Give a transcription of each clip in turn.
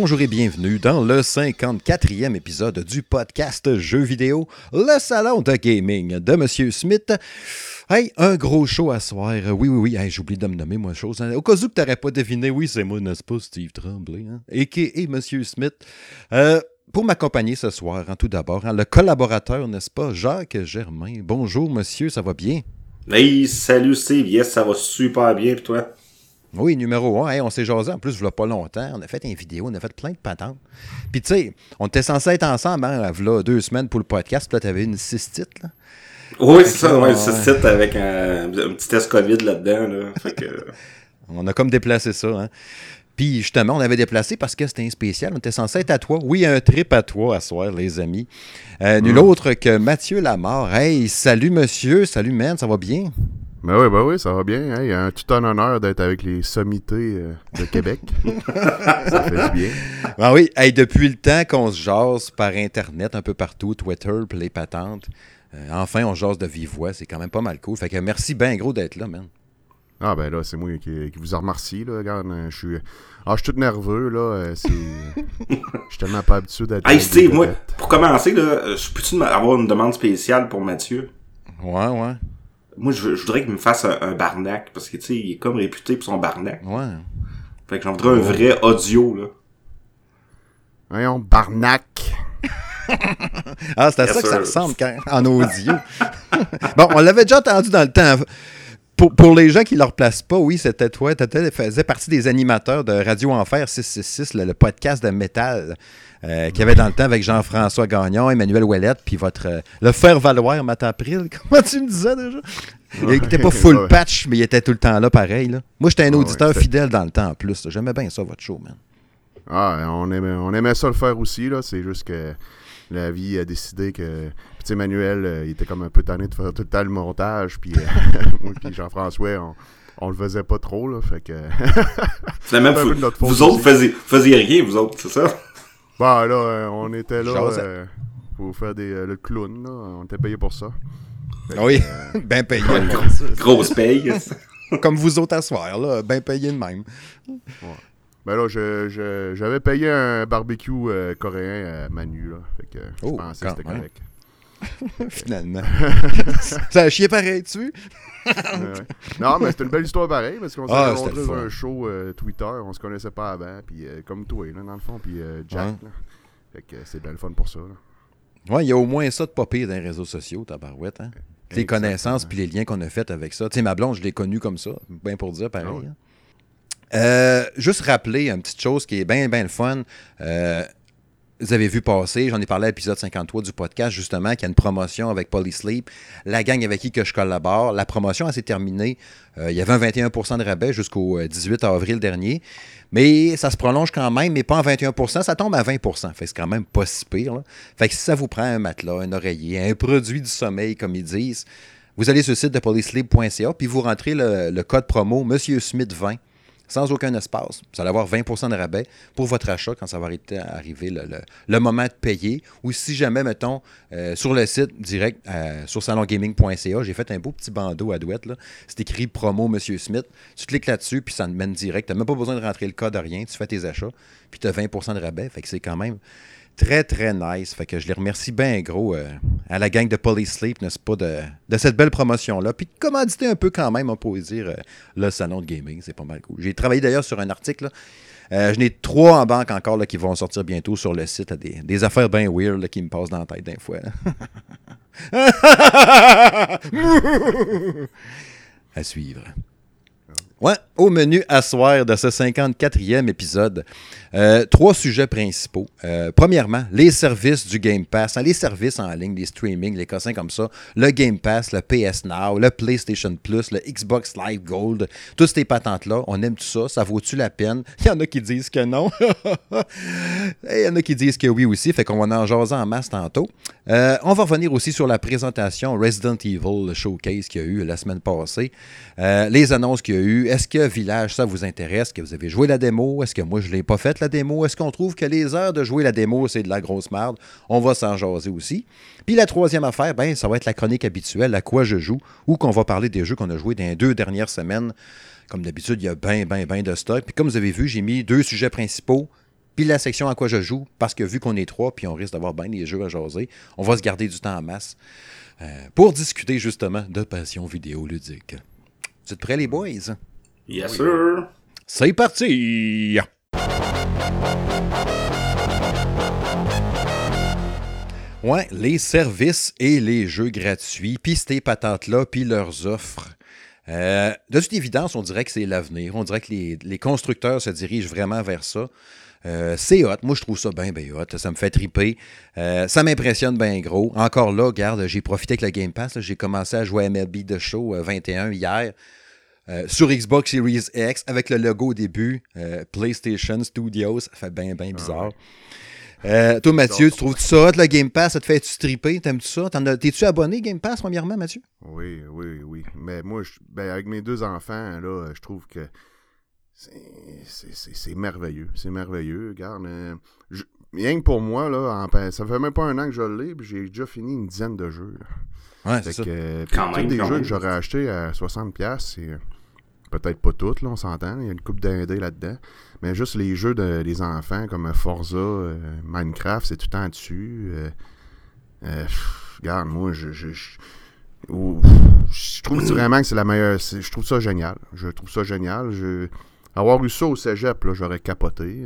Bonjour et bienvenue dans le 54e épisode du podcast Jeux vidéo, le salon de gaming de Monsieur Smith. Hey, un gros show à soir. Oui, oui, oui. Hey, J'oublie de me nommer, moi, chose. Au cas où tu n'aurais pas deviné, oui, c'est moi, n'est-ce pas, Steve Tremblay, hein? et Monsieur Smith. Euh, pour m'accompagner ce soir, hein, tout d'abord, hein, le collaborateur, n'est-ce pas, Jacques Germain. Bonjour, monsieur, ça va bien? Hey, salut Steve. Yes, ça va super bien, puis toi? Oui, numéro un. on s'est jasé en plus, il pas longtemps. On a fait une vidéo, on a fait plein de patentes. Puis, tu sais, on était censé être ensemble, hein, là, deux semaines pour le podcast. Puis là, tu avais une cystite, là. Oui, c'est ça, ouais, une cystite avec un, petit test COVID là-dedans, là. Que... on a comme déplacé ça, hein. Puis justement, on avait déplacé parce que c'était un spécial. On était censé être à toi. Oui, un trip à toi à soir, les amis. Euh, nul mm. autre que Mathieu Lamar. Hey, salut monsieur, salut man, ça va bien? Ben oui, ben oui, ça va bien. Il y a un tout un honneur d'être avec les sommités euh, de Québec. ça fait du bien. Ben oui, hey, depuis le temps qu'on se jase par Internet un peu partout, Twitter, puis les patentes, euh, enfin, on jase de vive voix. C'est quand même pas mal cool. Fait que merci bien gros d'être là, man. Ah ben là, c'est moi qui, vous en remercie. Là. Regarde, je suis. Ah, je suis tout nerveux, là. Euh, c'est... je suis tellement pas habitué d'être. Hey Steve, moi, pour commencer, là, je peux-tu avoir une demande spéciale pour Mathieu? Ouais, ouais. Moi, je, voudrais qu'il me fasse un, barnac, parce que, tu sais, il est comme réputé pour son barnac. Ouais. Fait que j'en voudrais un vrai audio, là. Voyons, barnac. ah, c'est à ça que ça ressemble quand, en audio. bon, on l'avait déjà entendu dans le temps pour, les gens qui ne le replacent pas, oui, c'était toi. Tu faisais partie des animateurs de Radio Enfer 666, le, podcast de métal euh, qu'il y avait dans le temps avec Jean-François Gagnon, Emmanuel Ouellette, puis votre. Euh, le faire valoir Matt April. Comment tu me disais déjà? Il n'était pas full patch, mais il était tout le temps là, pareil. Moi, j'étais un auditeur fidèle dans le temps en plus. J'aimais bien ça, votre show, man. Ah, on aimait, on aimait ça le faire aussi. là. C'est juste que la vie a décidé que sais, Manuel, euh, il était comme un peu tanné de faire tout le temps le montage. Puis euh, moi puis Jean-François, on, on le faisait pas trop, là. Fait que. même vous, autres faisiez, faisiez, rien, vous autres, c'est ça? Bah là, euh, on était là pour faire des, le clown, là. On était payé pour ça. oui, bien payé. Grosse paye. Comme vous autres à soir, là, bien payé de même. Ben là, j'avais je, payé un barbecue coréen à Manu, là. Fait que je oh, pensais que c'était correct. Finalement. ça a chié pareil Non, mais c'était une belle histoire pareil, parce qu'on s'est ah, rencontrés dans un show euh, Twitter, on se connaissait pas avant, puis euh, comme toi, là, dans le fond, puis euh, Jack. Fait que c'est bien le fun pour ça. Ouais, il y a au moins ça de pas pire dans les réseaux sociaux, tabarouette. Hein? Les connaissances puis les liens qu'on a faits avec ça. Tu sais, ma blonde, je l'ai connue comme ça, bien pour dire pareil. Ah hein. juste rappeler une petite chose qui est bien, bien le fun vous avez vu passer, j'en ai parlé à l'épisode 53 du podcast, justement, qu'il y a une promotion avec Polysleep, la gang avec qui que je collabore. La promotion, s'est terminée. Euh, il y avait un 21% de rabais jusqu'au 18 euh, avril dernier. Mais ça se prolonge quand même, mais pas en 21% ça tombe à 20 Fait c'est quand même pas si pire. Que si ça vous prend un matelas, un oreiller, un produit du sommeil, comme ils disent, vous allez sur le site de polysleep.ca, puis vous rentrez le, le code promo Monsieur Smith 20 sans aucun espace. Vous allez avoir 20% de rabais pour votre achat quand ça va arriver le, moment de payer. Ou si jamais, mettons, euh, sur le site direct, euh, sur salongaming.ca, j'ai fait un beau petit bandeau à douette. C'est écrit promo Monsieur Smith. Tu cliques là-dessus, puis ça te mène direct. Tu n'as même pas besoin de rentrer le code de rien. Tu fais tes achats, puis tu as 20% de rabais. Fait que c'est quand même très, très nice. Fait que je les remercie bien gros euh, à la gang de Police Sleep, n'est-ce pas, de, cette belle promotion-là. Puis de commanditer un peu quand même, on pourrait dire, euh, le salon de gaming. C'est pas mal cool. J'ai travaillé d'ailleurs sur un article. Euh, je n'ai trois en banque encore qui vont sortir bientôt sur le site. Des, des affaires bien weird qui me passent dans la tête d'un fois. à suivre. Ouais, au menu à soir de ce 54e épisode, euh, trois sujets principaux. Euh, premièrement, les services du Game Pass, hein, les services en ligne, les streaming, les cossins comme ça, le Game Pass, le PS Now, le PlayStation Plus, le Xbox Live Gold, toutes ces patentes-là, on aime tout ça, ça vaut-tu la peine? Il y en a qui disent que non. Il y en a qui disent que oui aussi, fait qu'on va en jaser en masse tantôt. Euh, on va revenir aussi sur la présentation Resident Evil Showcase qu'il y a eu la semaine passée, les annonces qu'il y a eu, est-ce que Village, ça vous intéresse? Que vous avez joué la démo? Est-ce que moi, je ne l'ai pas faite, la démo? Est-ce qu'on trouve que les heures de jouer la démo, c'est de la grosse merde? On va s'en jaser aussi. Puis la troisième affaire, ben, ça va être la chronique habituelle, à quoi je joue, ou qu'on va parler des jeux qu'on a joués dans les deux dernières semaines. Comme d'habitude, il y a bien, bien, bien de stock. Puis comme vous avez vu, j'ai mis deux sujets principaux puis la section à quoi je joue, parce que vu qu'on est trois, puis on risque d'avoir bien des jeux à jaser, on va se garder du temps en masse euh, pour discuter justement de passion vidéoludique. Vous êtes prêts, les boys? Yes, sir! C'est parti! Ouais, les services et les jeux gratuits, puis ces patentes-là, puis leurs offres. Euh, de toute évidence, on dirait que c'est l'avenir. On dirait que les, constructeurs se dirigent vraiment vers ça. Euh, c'est hot. Moi, je trouve ça bien, bien hot. Ça me fait triper. Euh, ça m'impressionne bien gros. Encore là, regarde, j'ai profité avec le Game Pass. J'ai commencé à jouer à MLB The Show 21 hier. Sur Xbox Series X, avec le logo au début, PlayStation Studios, ça fait bien, bien bizarre. Euh, toi, Mathieu, tu trouves ça le Game Pass? Ça te fait-tu stripper? T'aimes-tu ça? T'es-tu abonné Game Pass, premièrement, Mathieu? Oui, oui, oui. Mais moi, ben, avec mes deux enfants, là, je trouve que c'est merveilleux. C'est merveilleux. Regarde, euh, rien que pour moi, là, ça fait même pas un an que je l'ai, puis j'ai déjà fini une dizaine de jeux. Ouais, c'est ça. Que, quand même, des jeux que j'aurais achetés à 60$, c'est peut-être pas toutes, là, on s'entend. Il y a une coupe d'indés là-dedans. Mais juste les jeux de, des enfants comme Forza, euh, Minecraft, c'est tout le temps dessus. Euh, euh, regarde, moi, je, je, je, trouve vraiment que c'est la meilleure. Je trouve ça génial. Je trouve ça génial. Je, avoir eu ça au cégep, là, j'aurais capoté.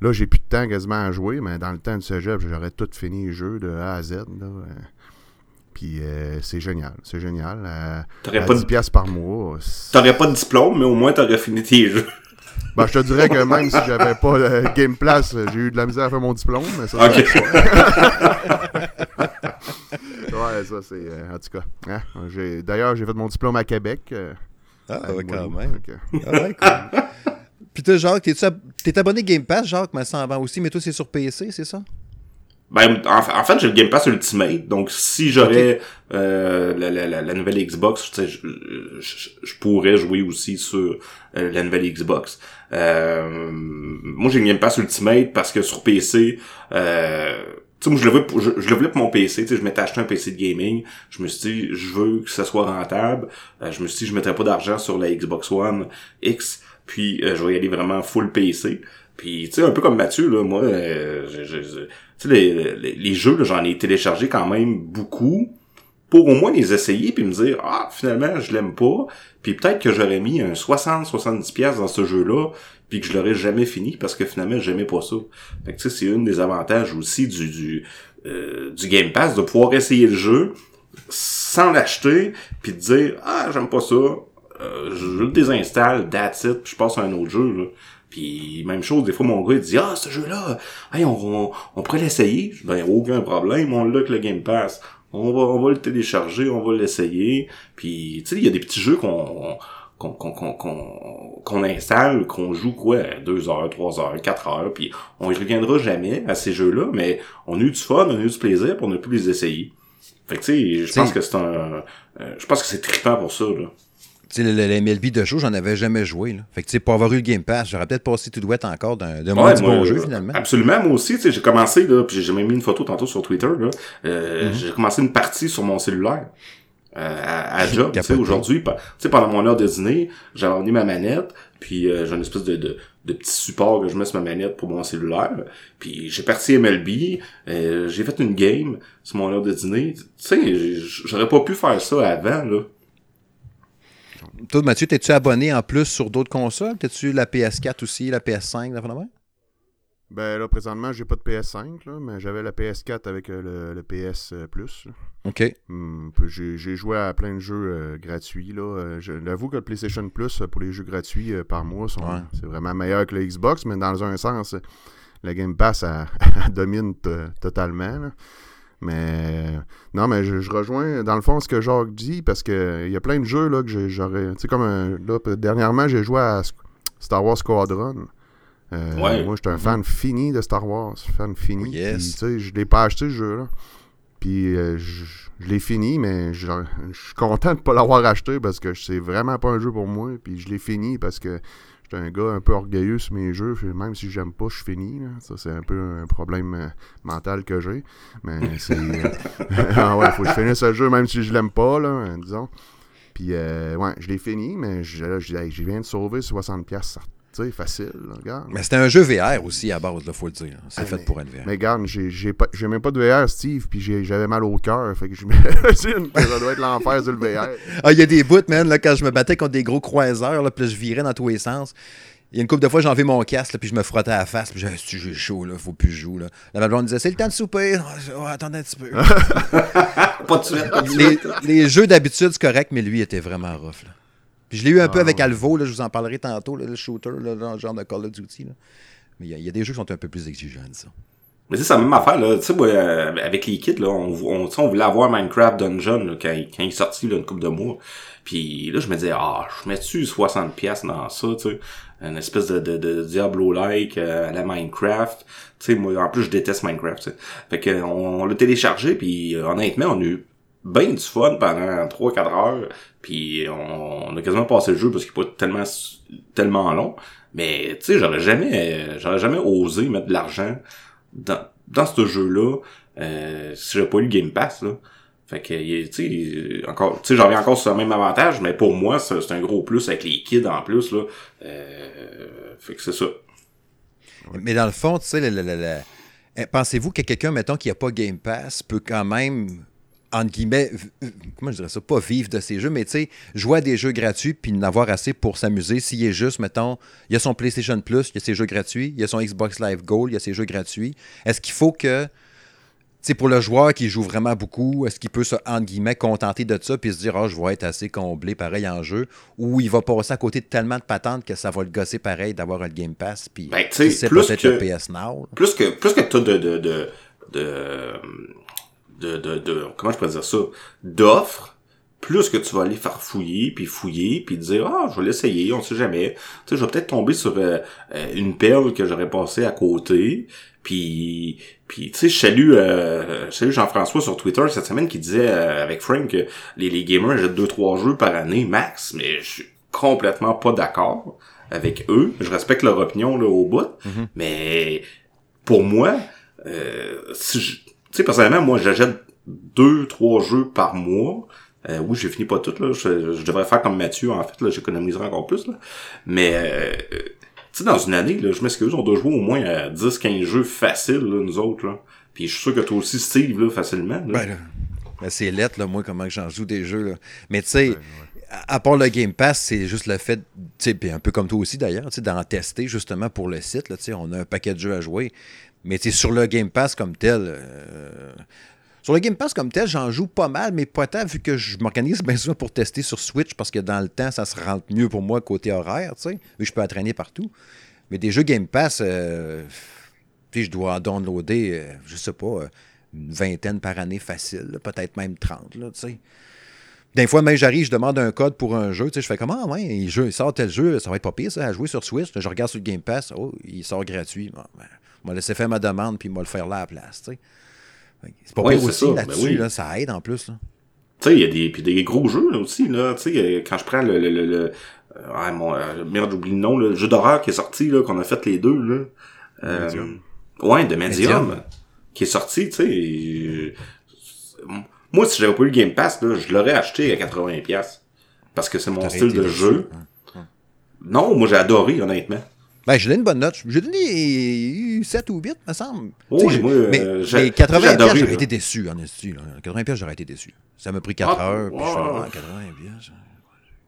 là, j'ai plus de temps quasiment à jouer, mais dans le temps du cégep, j'aurais tout fini les jeux de A à Z. Là, puis c'est génial, c'est génial. À pas 10 de... par mois. T'aurais pas de diplôme, mais au moins t'aurais fini tes jeux. Ben, je te dirais que même si j'avais pas le Game Place, j'ai eu de la misère à faire mon diplôme, mais ça, Ok. ouais, ça, c'est. Euh, en tout cas. Hein, d'ailleurs, j'ai fait mon diplôme à Québec. Euh, ah, ouais, quand même. Ah, ouais, cool. Puis toi, Jacques, t'es abonné Game Pass, Jacques, mais ça en vend aussi, mais toi, c'est sur PC, c'est ça? Ben, en, fait, j'ai le Game Pass Ultimate, donc si j'aurais euh, la, la, la, nouvelle Xbox, je, je, je, pourrais jouer aussi sur euh, la nouvelle Xbox. Euh, moi, j'ai le Game Pass Ultimate parce que sur PC, euh, tu sais, moi, je le, veux pour, je, le voulais pour mon PC, tu sais, je m'étais acheté un PC de gaming, je me suis dit, je veux que ça soit rentable, euh, je me suis dit, je mettrais pas d'argent sur la Xbox One X, puis je vais y aller vraiment full PC. Puis, tu sais, un peu comme Mathieu, là, moi, les, les, les, jeux, j'en ai téléchargé quand même beaucoup pour au moins les essayer puis me dire ah finalement je l'aime pas puis peut-être que j'aurais mis un 60 70 pièces dans ce jeu-là puis que je l'aurais jamais fini parce que finalement j'aimais pas ça. Fait que c'est une des avantages aussi du du euh, du Game Pass de pouvoir essayer le jeu sans l'acheter puis de dire ah j'aime pas ça euh, je le désinstalle that's it puis je passe à un autre jeu là. Puis même chose, des fois mon gars il dit Ah ce jeu-là, hey, on, on, pourrait l'essayer. Ben aucun problème, on l'a que le Game Pass. On va, on va le télécharger, on va l'essayer. Puis tu sais, il y a des petits jeux qu'on qu'on qu'on qu'on installe, qu'on joue quoi, 2 heures, 3 heures, 4 heures, puis on y reviendra jamais à ces jeux-là, mais on a eu du fun, on a eu du plaisir, puis on a pu les essayer. Fait que tu sais, je pense que c'est un, euh, je pense que c'est trippant pour ça là sais, le, MLB de show, j'en avais jamais joué. Là. Fait que, tu sais, pour avoir eu le Game Pass, j'aurais peut-être passé tout douette encore d'un de ouais, bon jeu, finalement. Absolument, moi aussi, tu sais, j'ai commencé, là, puis j'ai même mis une photo tantôt sur Twitter, là. Euh, mm-hmm. J'ai commencé une partie sur mon cellulaire. Euh, à, à job, tu sais, aujourd'hui, tu sais, pendant mon heure de dîner, j'ai emmené ma manette, puis euh, j'ai une espèce de, de, de, petit support que je mets sur ma manette pour mon cellulaire, puis j'ai parti MLB, euh, j'ai fait une game sur mon heure de dîner, tu sais, j'aurais pas pu faire ça avant, là. Toi, Mathieu, t'es-tu abonné en plus sur d'autres consoles? T'es-tu la PS4 aussi, la PS5, la Ben là, présentement, j'ai pas de PS5, là, mais j'avais la PS4 avec euh, le, PS euh, Plus. OK. Hmm, j'ai joué à plein de jeux euh, gratuits. Là. J'avoue que le PlayStation Plus, pour les jeux gratuits par mois, c'est vraiment meilleur que le Xbox, mais dans un sens, la Game Pass, elle, domine totalement. Là. Mais non, mais je, rejoins dans le fond ce que Jacques dit parce que il y a plein de jeux là que j'aurais. Tu sais, comme là, dernièrement, j'ai joué à Star Wars Squadron. Euh, moi, j'étais un fan fini de Star Wars. Fan fini. Yes. tu sais, je l'ai pas acheté ce jeu-là. Puis euh, je, l'ai fini, mais je, suis content de ne pas l'avoir acheté parce que c'est vraiment pas un jeu pour moi. Puis je l'ai fini parce que J'étais un gars un peu orgueilleux sur mes jeux. Même si j'aime pas, je finis. Ça, c'est un peu un problème euh, mental que j'ai. Mais c'est. Euh, ah ouais, faut que je finisse ce jeu, même si je l'aime pas, là, disons. Puis, euh, ouais, je l'ai fini, mais je, je, viens de sauver 60$. Tu sais, facile, là, regarde. Mais c'était un jeu VR aussi à base, il faut le dire. C'est Ah, fait mais- pour être VR. Mais regarde, j'ai même pas de VR, Steve, puis j'avais mal au cœur. Fait que j'imagine que ça doit être l'enfer le VR. Ah, il y a des bouts, man, là, quand je me battais contre des gros croiseurs, là, puis je virais dans tous les sens. Il y a une couple de fois, j'ai enlevé mon casque, là, puis je me frottais à la face, puis j'ai j'ai chaud, là, faut plus que je joue. Là. La ma blonde disait, c'est le temps de souper. Oh, attendez un petit peu. Pas de suite, pas de les, suite. les jeux d'habitude, c'est correct, mais lui, il était vraiment rough. Là. Puis je l'ai eu un peu Ah, avec. Alvo, là, je vous en parlerai tantôt, là, le shooter, là, dans le genre de Call of Duty. Là. Mais il y, a- il y a des jeux qui sont un peu plus exigeants, ça. Mais c'est la même affaire, là. Tu sais, moi, euh, avec les kits, là, on, on, on voulait avoir Minecraft Dungeon, là, quand, il- quand il est sorti, là, une couple de mois. Puis là, je me disais, ah, je mets-tu 60 pièces dans ça, tu sais? Une espèce de, de, de Diablo-like euh, à la Minecraft. Tu sais, moi, en plus, je déteste Minecraft, tu sais. Fait que, on, on l'a téléchargé, puis euh, honnêtement, on a eu bien du fun pendant 3-4 heures. Puis on, on a quasiment passé le jeu parce qu'il est pas tellement tellement long. Mais tu sais, j'aurais jamais euh, j'aurais jamais osé mettre de l'argent dans, dans ce jeu-là euh, si j'avais pas eu Game Pass là. Fait que tu sais encore tu sais j'en reviens encore sur le même avantage mais pour moi c'est un gros plus avec les kids en plus là. Euh, fait que c'est ça. Mais dans le fond, tu sais, eh, pensez-vous que quelqu'un, mettons, qui n'a pas Game Pass, peut quand même, entre guillemets, comment je dirais ça, pas vivre de ces jeux, mais tu sais, jouer à des jeux gratuits puis en avoir assez pour s'amuser. S'il est juste, mettons, il y a son PlayStation Plus, il y a ses jeux gratuits, il y a son Xbox Live Gold, il y a ses jeux gratuits. Est-ce qu'il faut que, tu sais, pour le joueur qui joue vraiment beaucoup, est-ce qu'il peut se, entre guillemets, contenter de ça puis se dire, ah, je vais être assez comblé pareil en jeu, ou il va passer à côté de tellement de patentes que ça va le gosser pareil d'avoir un Game Pass puis Ben, sait plus peut-être que- le PS Now. plus que plus que t'as de de de de de, de, de- comment je peux dire ça d'offres plus que tu vas aller faire fouiller puis fouiller puis dire ah je vais l'essayer on sait jamais. Tu sais je vais peut-être tomber sur euh, euh, une perle que j'aurais passée à côté puis puis tu sais je salue euh, je salue Jean-François sur Twitter cette semaine qui disait euh, avec Frank que les, les gamers jettent deux trois jeux par année max mais je suis complètement pas d'accord avec eux. Je respecte leur opinion là au bout. Mais pour moi, euh, si je- tu sais, personnellement, moi, j'achète deux, trois jeux par mois. Euh, oui, j'ai fini pas tout, là. Je, je devrais faire comme Mathieu, en fait, là. J'économiserai encore plus, là. Mais, euh, tu sais, dans une année, là, je m'excuse, on doit jouer au moins à 10, 15 jeux faciles, là, nous autres, là. Puis je suis sûr que toi aussi, Steve, là, facilement, là. Ben, là, ben, c'est lettre, là, moi, comment que j'en joue des jeux. Là. Mais tu sais, à, à part le Game Pass, c'est juste le fait, tu sais, puis un peu comme toi aussi d'ailleurs, tu sais, d'en tester justement pour le site. Là, tu sais, on a un paquet de jeux à jouer. Mais sur le Game Pass comme tel. euh, sur le Game Pass comme tel, j'en joue pas mal, mais pas tant vu que je m'organise bien souvent pour tester sur Switch parce que dans le temps, ça se rentre mieux pour moi côté horaire, tu sais, je peux entraîner partout. Mais des jeux Game Pass, euh, je dois en downloader, euh, je sais pas, euh, une vingtaine par année facile, peut-être même 30, là, tu sais. Des fois, même j'arrive, je demande un code pour un jeu, tu sais, je fais comment, ah, ouais, il, sort tel jeu, ça va être pas pire, ça, à jouer sur Switch. Je regarde sur le Game Pass, oh, il sort gratuit. Bon, ben, on m'a laissé faire ma demande, puis il m'a le faire là à la place, tu sais. C'est pas Ouais, pire aussi là-dessus, ben oui. là, ça aide en plus. Là. Tu sais, il y a des, puis des gros jeux là, aussi, là. Tu sais, quand je prends le... le, le, le ah, mon, euh, merde, j'oublie le nom, le jeu d'horreur qui est sorti, là, qu'on a fait les deux, là. Euh, Medium. Ouais, de Medium, Medium. Qui est sorti, tu sais. et, euh, Moi, si j'avais pas eu le Game Pass, là, je l'aurais acheté à 80$. piastres. Parce que c'est mon style de jeu. hein. Non, moi, j'ai adoré, honnêtement. Ben, j'ai donné une bonne note. J'ai donné 7 ou 8, me semble. Moi, mais, euh, j'ai- mais 80 j'ai adoré, piastres, j'aurais été déçu, en esti, là. 80 piastres, j'aurais été déçu. Ça m'a pris 4 Ah, heures, puis je ah, 80 piastres.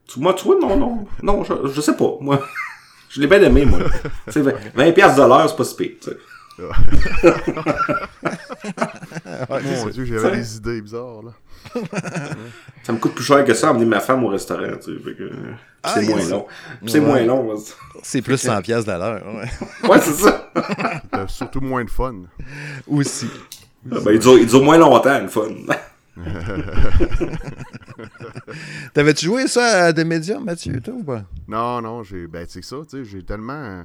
Tu- Moi, tu vois, non, non, non, je, je sais pas. Moi, je l'ai bien aimé, moi. Tu sais, 20$ piastres de l'heure, c'est pas si pire, sais. Mon Dieu, j'avais des idées bizarres, là. Ça me coûte plus cher que ça, emmener ma femme au restaurant, tu sais. Que, puis Ah, c'est moins long. C'est moins long. C'est plus 100 piastres de l'heure, ouais. Ouais, c'est ça. T'as surtout moins de fun. Aussi. ben, il dure, il dure moins longtemps, le fun. T'avais-tu joué ça à The Medium, Mathieu, toi, ou pas? Non, non, j'ai. Ben, c'est ça, tu sais, j'ai tellement. euh,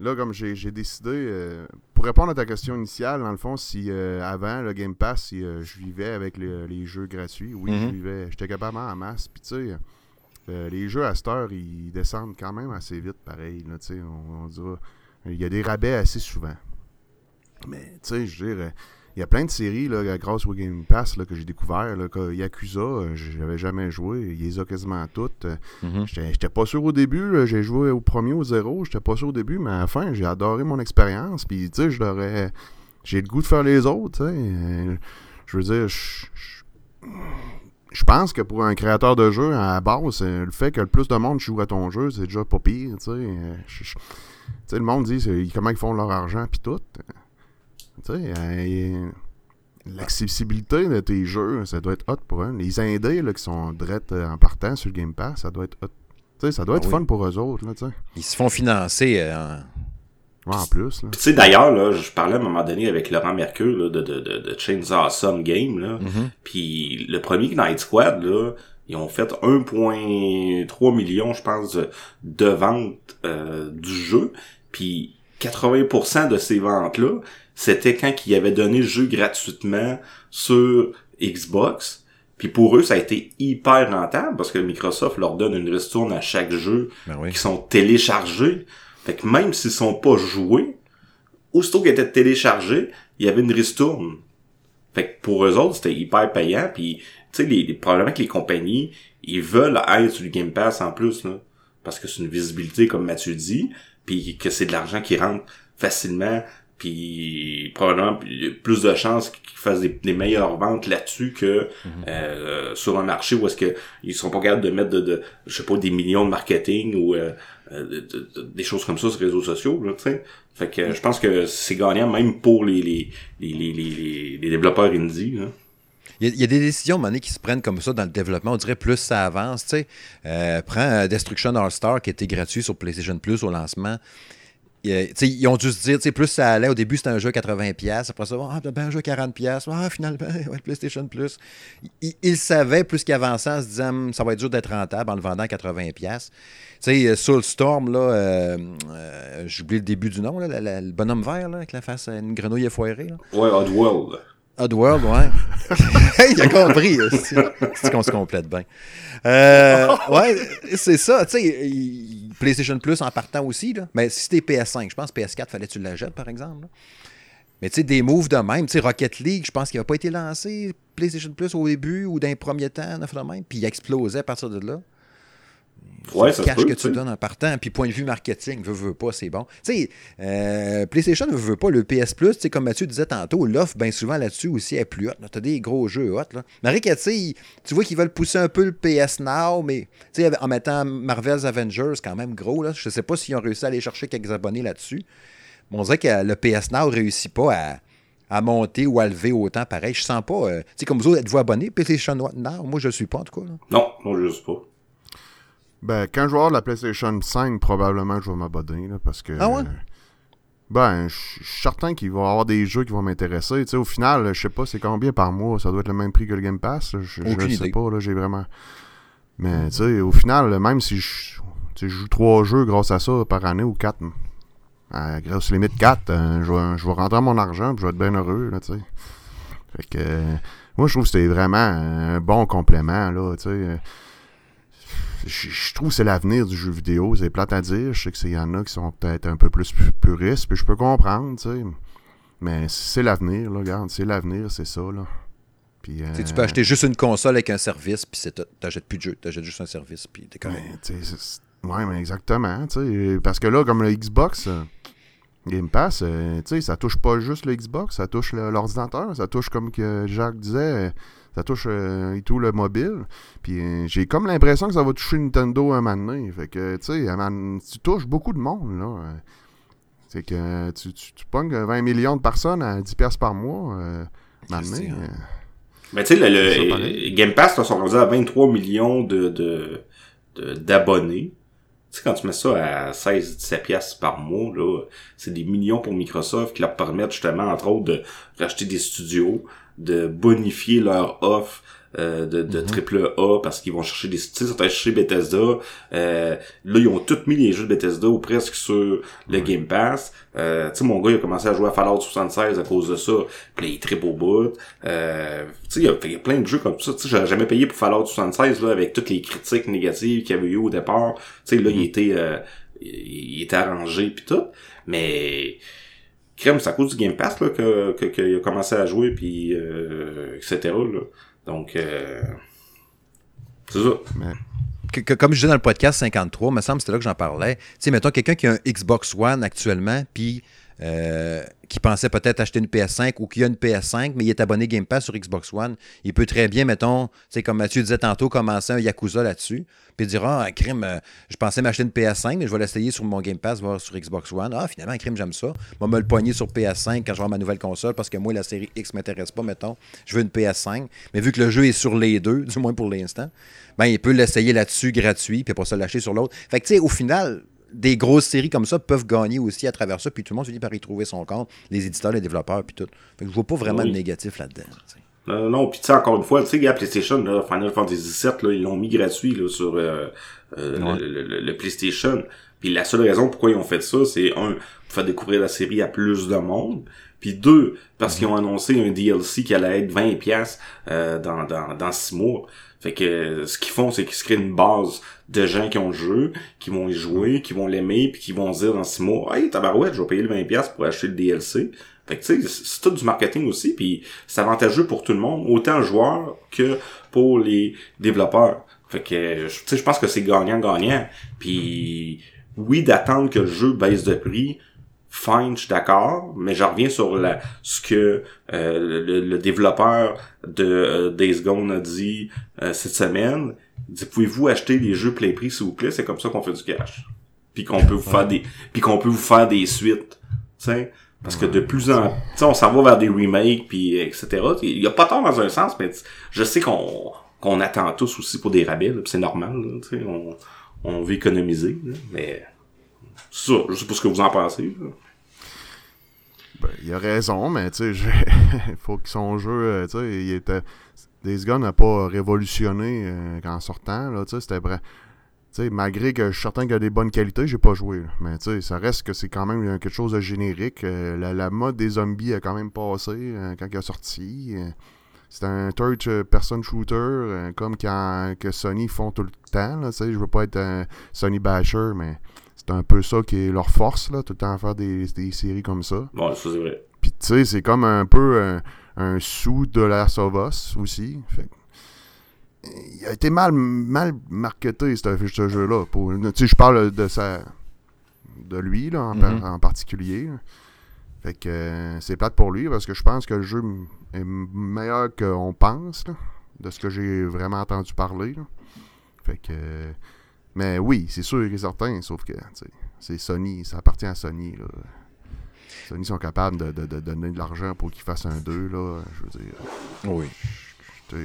Là, comme j'ai j'ai décidé. euh, pour répondre à ta question initiale, dans le fond, si euh, avant le Game Pass, si euh, je vivais avec le- les jeux gratuits, oui, je Mhm. vivais. J'étais capable en masse. Puis, tu sais, euh, les jeux à cette heure, ils descendent quand même assez vite, pareil, là, on, on dira. Il y a des rabais assez souvent. Mais, tu sais, je euh, il y a plein de séries, là, grâce au Game Pass, là, que j'ai découvert. Là, que Yakuza, euh, j'avais jamais joué. Il les a quasiment toutes. Mhm. J'étais pas sûr au début. J'ai joué au premier, au zéro. J'étais pas sûr au début, mais à la fin, j'ai adoré mon expérience. Puis, tu sais, je l'aurais- J'ai le goût de faire les autres, tu sais. Euh, Je veux dire, je- je je pense que pour un créateur de jeu, à la base, le fait que le plus de monde joue à ton jeu, c'est déjà pas pire, tu sais. Le monde dit comment ils font leur argent, puis tout. Tu sais, euh, l'accessibilité de tes jeux, ça doit être hot pour eux. Les indés là, qui sont drettes euh, en partant sur le Game Pass, ça doit être hot. Tu sais, ça doit Ah être oui. fun pour eux autres, là, tu sais. Ils se font financer euh, en- Ouais, en plus, tu sais, d'ailleurs, là, je parlais à un moment donné avec Laurent Mercure là, de, de, de, de Chainsaw Awesome Game, là. Mhm. Puis le premier Night Squad, là, ils ont fait 1.3 million, je pense, de, de ventes euh, du jeu. Puis 80% de ces ventes-là, c'était quand ils avaient donné le jeu gratuitement sur Xbox. Puis pour eux, ça a été hyper rentable parce que Microsoft leur donne une ristourne à chaque jeu Ben oui. qui sont téléchargés. Fait que même s'ils sont pas joués, aussitôt qu'ils étaient téléchargés, il y avait une ristourne. Fait que pour eux autres, c'était hyper payant. Puis, tu sais, les, les, probablement que les compagnies, ils veulent être sur le Game Pass en plus, là. Parce que c'est une visibilité, comme Mathieu dit, puis que c'est de l'argent qui rentre facilement, puis probablement plus de chances qu'ils fassent des, des meilleures ventes là-dessus que euh, sur un marché où est-ce que ils sont pas capables de mettre de, de je sais pas des millions de marketing ou euh, euh, de- de- de- des choses comme ça sur les réseaux sociaux là, tu sais. Fait que je pense que c'est gagnant même pour les les les les, les, les- les développeurs indie là. Il y, a, des décisions, donné, qui se prennent comme ça dans le développement. On dirait plus ça avance. Tu sais, Euh, prends Destruction All-Star qui était gratuit sur PlayStation Plus au lancement. Ils ont dû se dire, plus ça allait. Au début, c'était un jeu à 80$. Après ça, ah, ben, un jeu à 40$. Ah, finalement, PlayStation Plus. Ils, savaient, plus qu'ils avançaient, en se disant, Hum, ça va être dur d'être rentable en le vendant à 80$. Tu sais, euh, Soulstorm, là, euh, euh, j'oublie le début du nom, le bonhomme vert, avec la face, une grenouille effoirée. Là. Ouais, Oddworld. Oddworld, ouais. il a compris. C'est c'est qu'on se complète bien. Euh, ouais, c'est ça. Tu sais, PlayStation Plus en partant aussi. Là. Mais si c'était PS5, je pense que PS4, fallait que tu l'achètes, par exemple. là. Mais tu sais, des moves de même. Tu sais, Rocket League, je pense qu'il n'avait pas été lancé PlayStation Plus au début ou dans les premiers temps, de même. Puis il explosait à partir de là. Ouais, le ça cash peut, que tu donnes en partant, puis point de vue marketing, veut, veut pas, c'est bon. Tu sais, euh, PlayStation veut, veut pas, le PS Plus, tu sais, comme Mathieu disait tantôt, l'offre, bien souvent là-dessus aussi est plus haute. Tu as des gros jeux hot. Là. Marie, tu vois qu'ils veulent pousser un peu le PS Now, mais tu sais, en mettant Marvel's Avengers, quand même gros, là. Je sais pas s'ils ont réussi à aller chercher quelques abonnés là-dessus. Mais on dirait que le PS Now réussit pas à, à monter ou à lever autant pareil. Je sens pas. euh, tu sais, comme vous autres, êtes-vous abonnés PlayStation Now? Moi, je suis pas, en tout cas. là. Non, non, je sais pas. Ben, quand je vais avoir la PlayStation 5, probablement je vais m'abonner, parce que... Ah ouais? euh, ben, je suis certain qu'il va y avoir des jeux qui vont m'intéresser. Tu sais, au final, je sais pas c'est combien par mois. Ça doit être le même prix que le Game Pass. Je, le sais pas, là, j'ai vraiment... Mais, tu sais, au final, même si je, joue trois jeux grâce à ça par année ou quatre, à grosse limite 4, euh, je, vais, je vais rentrer mon argent puis je vais être bien heureux, là, tu sais. Fait que, euh, moi, je trouve que c'était vraiment un bon complément, là, tu sais. Je, je trouve que c'est l'avenir du jeu vidéo. C'est plate à dire. Je sais qu'il y en a qui sont peut-être un peu plus pu- puristes, puis je peux comprendre, tu sais. Mais c'est l'avenir, là, regarde. C'est l'avenir, c'est ça, là. Puis, Tu euh, peux acheter juste une console avec un service, puis c'est. T'achètes plus de jeu, t'achètes juste un service, puis t'es correct. Mais, c'est- ouais, mais exactement, tu sais. Parce que là, comme le Xbox, euh, Game Pass, euh, tu sais, ça touche pas juste le Xbox, ça touche l'ordinateur, ça touche, comme que Jacques disait, ça touche euh, et tout le mobile. Puis euh, j'ai comme l'impression que ça va toucher Nintendo un moment donné. Fait que, tu sais, un moment- tu touches beaucoup de monde, là. C'est que tu, tu, tu pognes 20 millions de personnes à 10$ piastres par mois. Euh, un moment donné, C'est, euh, Mais tu sais, le. Game Pass, là, sont rendus à 23 millions de, de, de- d'abonnés. Tu sais, quand tu mets ça à 16-17 piastres par mois, là, c'est des millions pour Microsoft qui leur permettent justement, entre autres, de racheter des studios, de bonifier leur offre euh, de, de triple A parce qu'ils vont chercher des allés chercher Bethesda. Euh, là, ils ont tous mis les jeux de Bethesda ou presque sur le Game Pass. Euh, tu sais, mon gars, il a commencé à jouer à Fallout 76 à cause de ça. Puis il tripe au bout. Euh, tu sais, il y a- il y, a plein de jeux comme ça. Tu sais, j'aurais jamais payé pour Fallout 76 là, avec toutes les critiques négatives qu'il y avait eu au départ. Tu sais, là, il était... euh, il il était arrangé puis tout. Mais crème, c'est à cause du Game Pass là, que, qu'il a commencé à jouer, puis euh, etc. Donc, euh, c'est ça. Comme je disais dans le podcast 53, me semble que c'était là que j'en parlais. Tu sais, mettons quelqu'un qui a un Xbox One actuellement, puis euh, qui pensait peut-être acheter une PS5 ou qui a une PS5, mais il est abonné Game Pass sur Xbox One, il peut très bien, mettons, sais, comme Mathieu disait tantôt, commencer un Yakuza là-dessus, puis dire Ah, un crime, euh, je pensais m'acheter une PS5, mais je vais l'essayer sur mon Game Pass, voir sur Xbox One. Ah, finalement, crime, j'aime ça. Vais me le poigner sur PS5 quand je vais ma nouvelle console, parce que moi, la série X m'intéresse pas, mettons. Je veux une PS5. Mais vu que le jeu est sur les deux, du moins pour l'instant, ben, il peut l'essayer là-dessus gratuit, puis pas ça l'acheter sur l'autre. Fait que, tu sais, au final, des grosses séries comme ça peuvent gagner aussi à travers ça, puis tout le monde finit par y trouver son compte, les éditeurs, les développeurs, puis tout. Fait que je vois pas vraiment Oui. de négatif là-dedans. tu sais. Non, non, puis tu sais, encore une fois, tu sais, la PlayStation, là, Final Fantasy VII, là, ils l'ont mis gratuit là, sur euh, euh, Ouais. le, le- le- le PlayStation. Puis la seule raison pourquoi ils ont fait ça, c'est un, pour faire découvrir la série à plus de monde. Puis deux, parce qu'ils ont annoncé un DLC qui allait être 20$ piastres, euh, dans, dans, dans six mois. Fait que ce qu'ils font, c'est qu'ils se créent une base de gens qui ont le jeu, qui vont y jouer, qui vont l'aimer, puis qui vont dire dans six mois, hey tabarouette, je vais payer le 20$ piastres pour acheter le DLC. Fait que tu sais, c'est tout du marketing aussi, puis c'est avantageux pour tout le monde, autant le joueur que pour les développeurs. Fait que, tu sais, je pense que c'est gagnant-gagnant. Puis, oui, d'attendre que le jeu baisse de prix, fine, je suis d'accord, mais je reviens sur la, ce que euh, le, le développeur de euh, Days Gone a dit euh, cette semaine. Il dit, pouvez-vous acheter des jeux Play Prix, s'il vous plaît? C'est comme ça qu'on fait du cash. Puis qu'on peut vous faire des, puis qu'on peut vous faire des suites. Tu? Parce que de plus en, sais, on s'en va vers des remakes puis etc. Il y a pas tort dans un sens, mais je sais qu'on qu'on attend tous aussi pour des rabais, c'est normal, là, on, on veut économiser, là, mais c'est ça, je sais pas ce que vous en pensez. là. Ben, il a raison, mais tu sais, il faut que son jeu, euh, tu sais, il était. Days Gone n'a pas révolutionné euh, en sortant, là, tu sais, c'était vrai. Tu sais, malgré que je suis certain qu'il a des bonnes qualités, j'ai pas joué. là. Mais tu sais, ça reste que c'est quand même euh, quelque chose de générique. Euh, la, la mode des zombies a quand même passé quand il a sorti. C'est un third person shooter comme quand, que Sony font tout le temps. Je veux pas être un Sony basher, mais c'est un peu ça qui est leur force, là, tout le temps à faire des, des séries comme ça. Bon, ça c'est vrai. Puis tu sais, c'est comme un peu un, un sous de la Sovos aussi. Fait il a été mal, mal marketé, ce, ce jeu-là. Tu sais, je parle de sa de lui, là, en, Mhm. en particulier. là. Fait que euh, c'est plate pour lui parce que je pense que le jeu est meilleur qu'on pense, là, de ce que j'ai vraiment entendu parler. là. Fait que. euh, mais oui, c'est sûr et certain, sauf que c'est Sony, ça appartient à Sony. Là. Sony sont capables de, de- de donner de l'argent pour qu'ils fassent un 2, là. Je veux dire. Oui.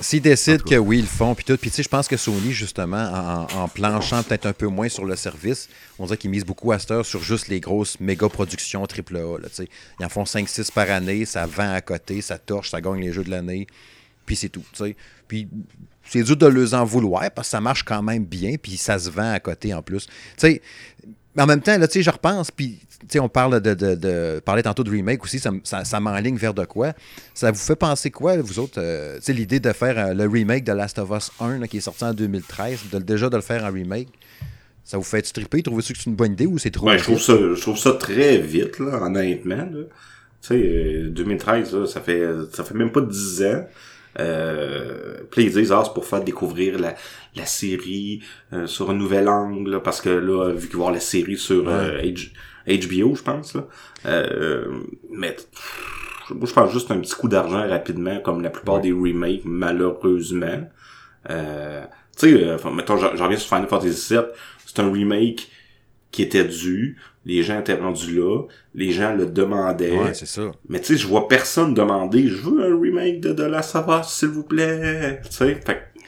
S'ils décident que oui, ils le font, puis tout. Puis tu sais, je pense que Sony, justement, en, en planchant peut-être un peu moins sur le service, on dirait qu'ils misent beaucoup à cette heure sur juste les grosses méga productions AAA. Là, tu sais. Ils en font 5-6 par année, ça vend à côté, ça torche, ça gagne les jeux de l'année, puis c'est tout. tu sais. Puis c'est dur de les en vouloir parce que ça marche quand même bien, puis ça se vend à côté en plus. Tu sais, mais en même temps, là, tu sais, je repense, puis tu sais, on parle de, de, de- parlait tantôt de remake aussi, ça, ça, ça m'enligne vers de quoi? Ça vous fait penser quoi, vous autres, euh, tu sais, l'idée de faire euh, le remake de Last of Us 1 là, qui est sorti en 2013, de, déjà de le faire en remake, ça vous fait triper? Trouvez-vous que c'est une bonne idée ou c'est trop Ouais, je trouve vite? ça, je trouve ça très vite, là, honnêtement, là. Tu sais, euh, 2013, là, ça fait, ça fait même pas 10 ans. Euh, puis là, ils disent, ah, c'est pour faire découvrir la, la série euh, sur un nouvel angle, là, parce que là, vu qu'ils vont la série sur euh, H- HBO, je pense, là. Euh, mais moi, je pense juste un petit coup d'argent rapidement, comme la plupart des remakes, malheureusement. Euh, tu sais, euh, mettons, j'en j'en reviens sur Final Fantasy VII, c'est un remake qui était dû, les gens étaient rendus là, les gens le demandaient, Ouais, c'est ça. mais tu sais, je vois personne demander, je veux un remake de, de la Savas, s'il vous plaît, tu sais, fait que,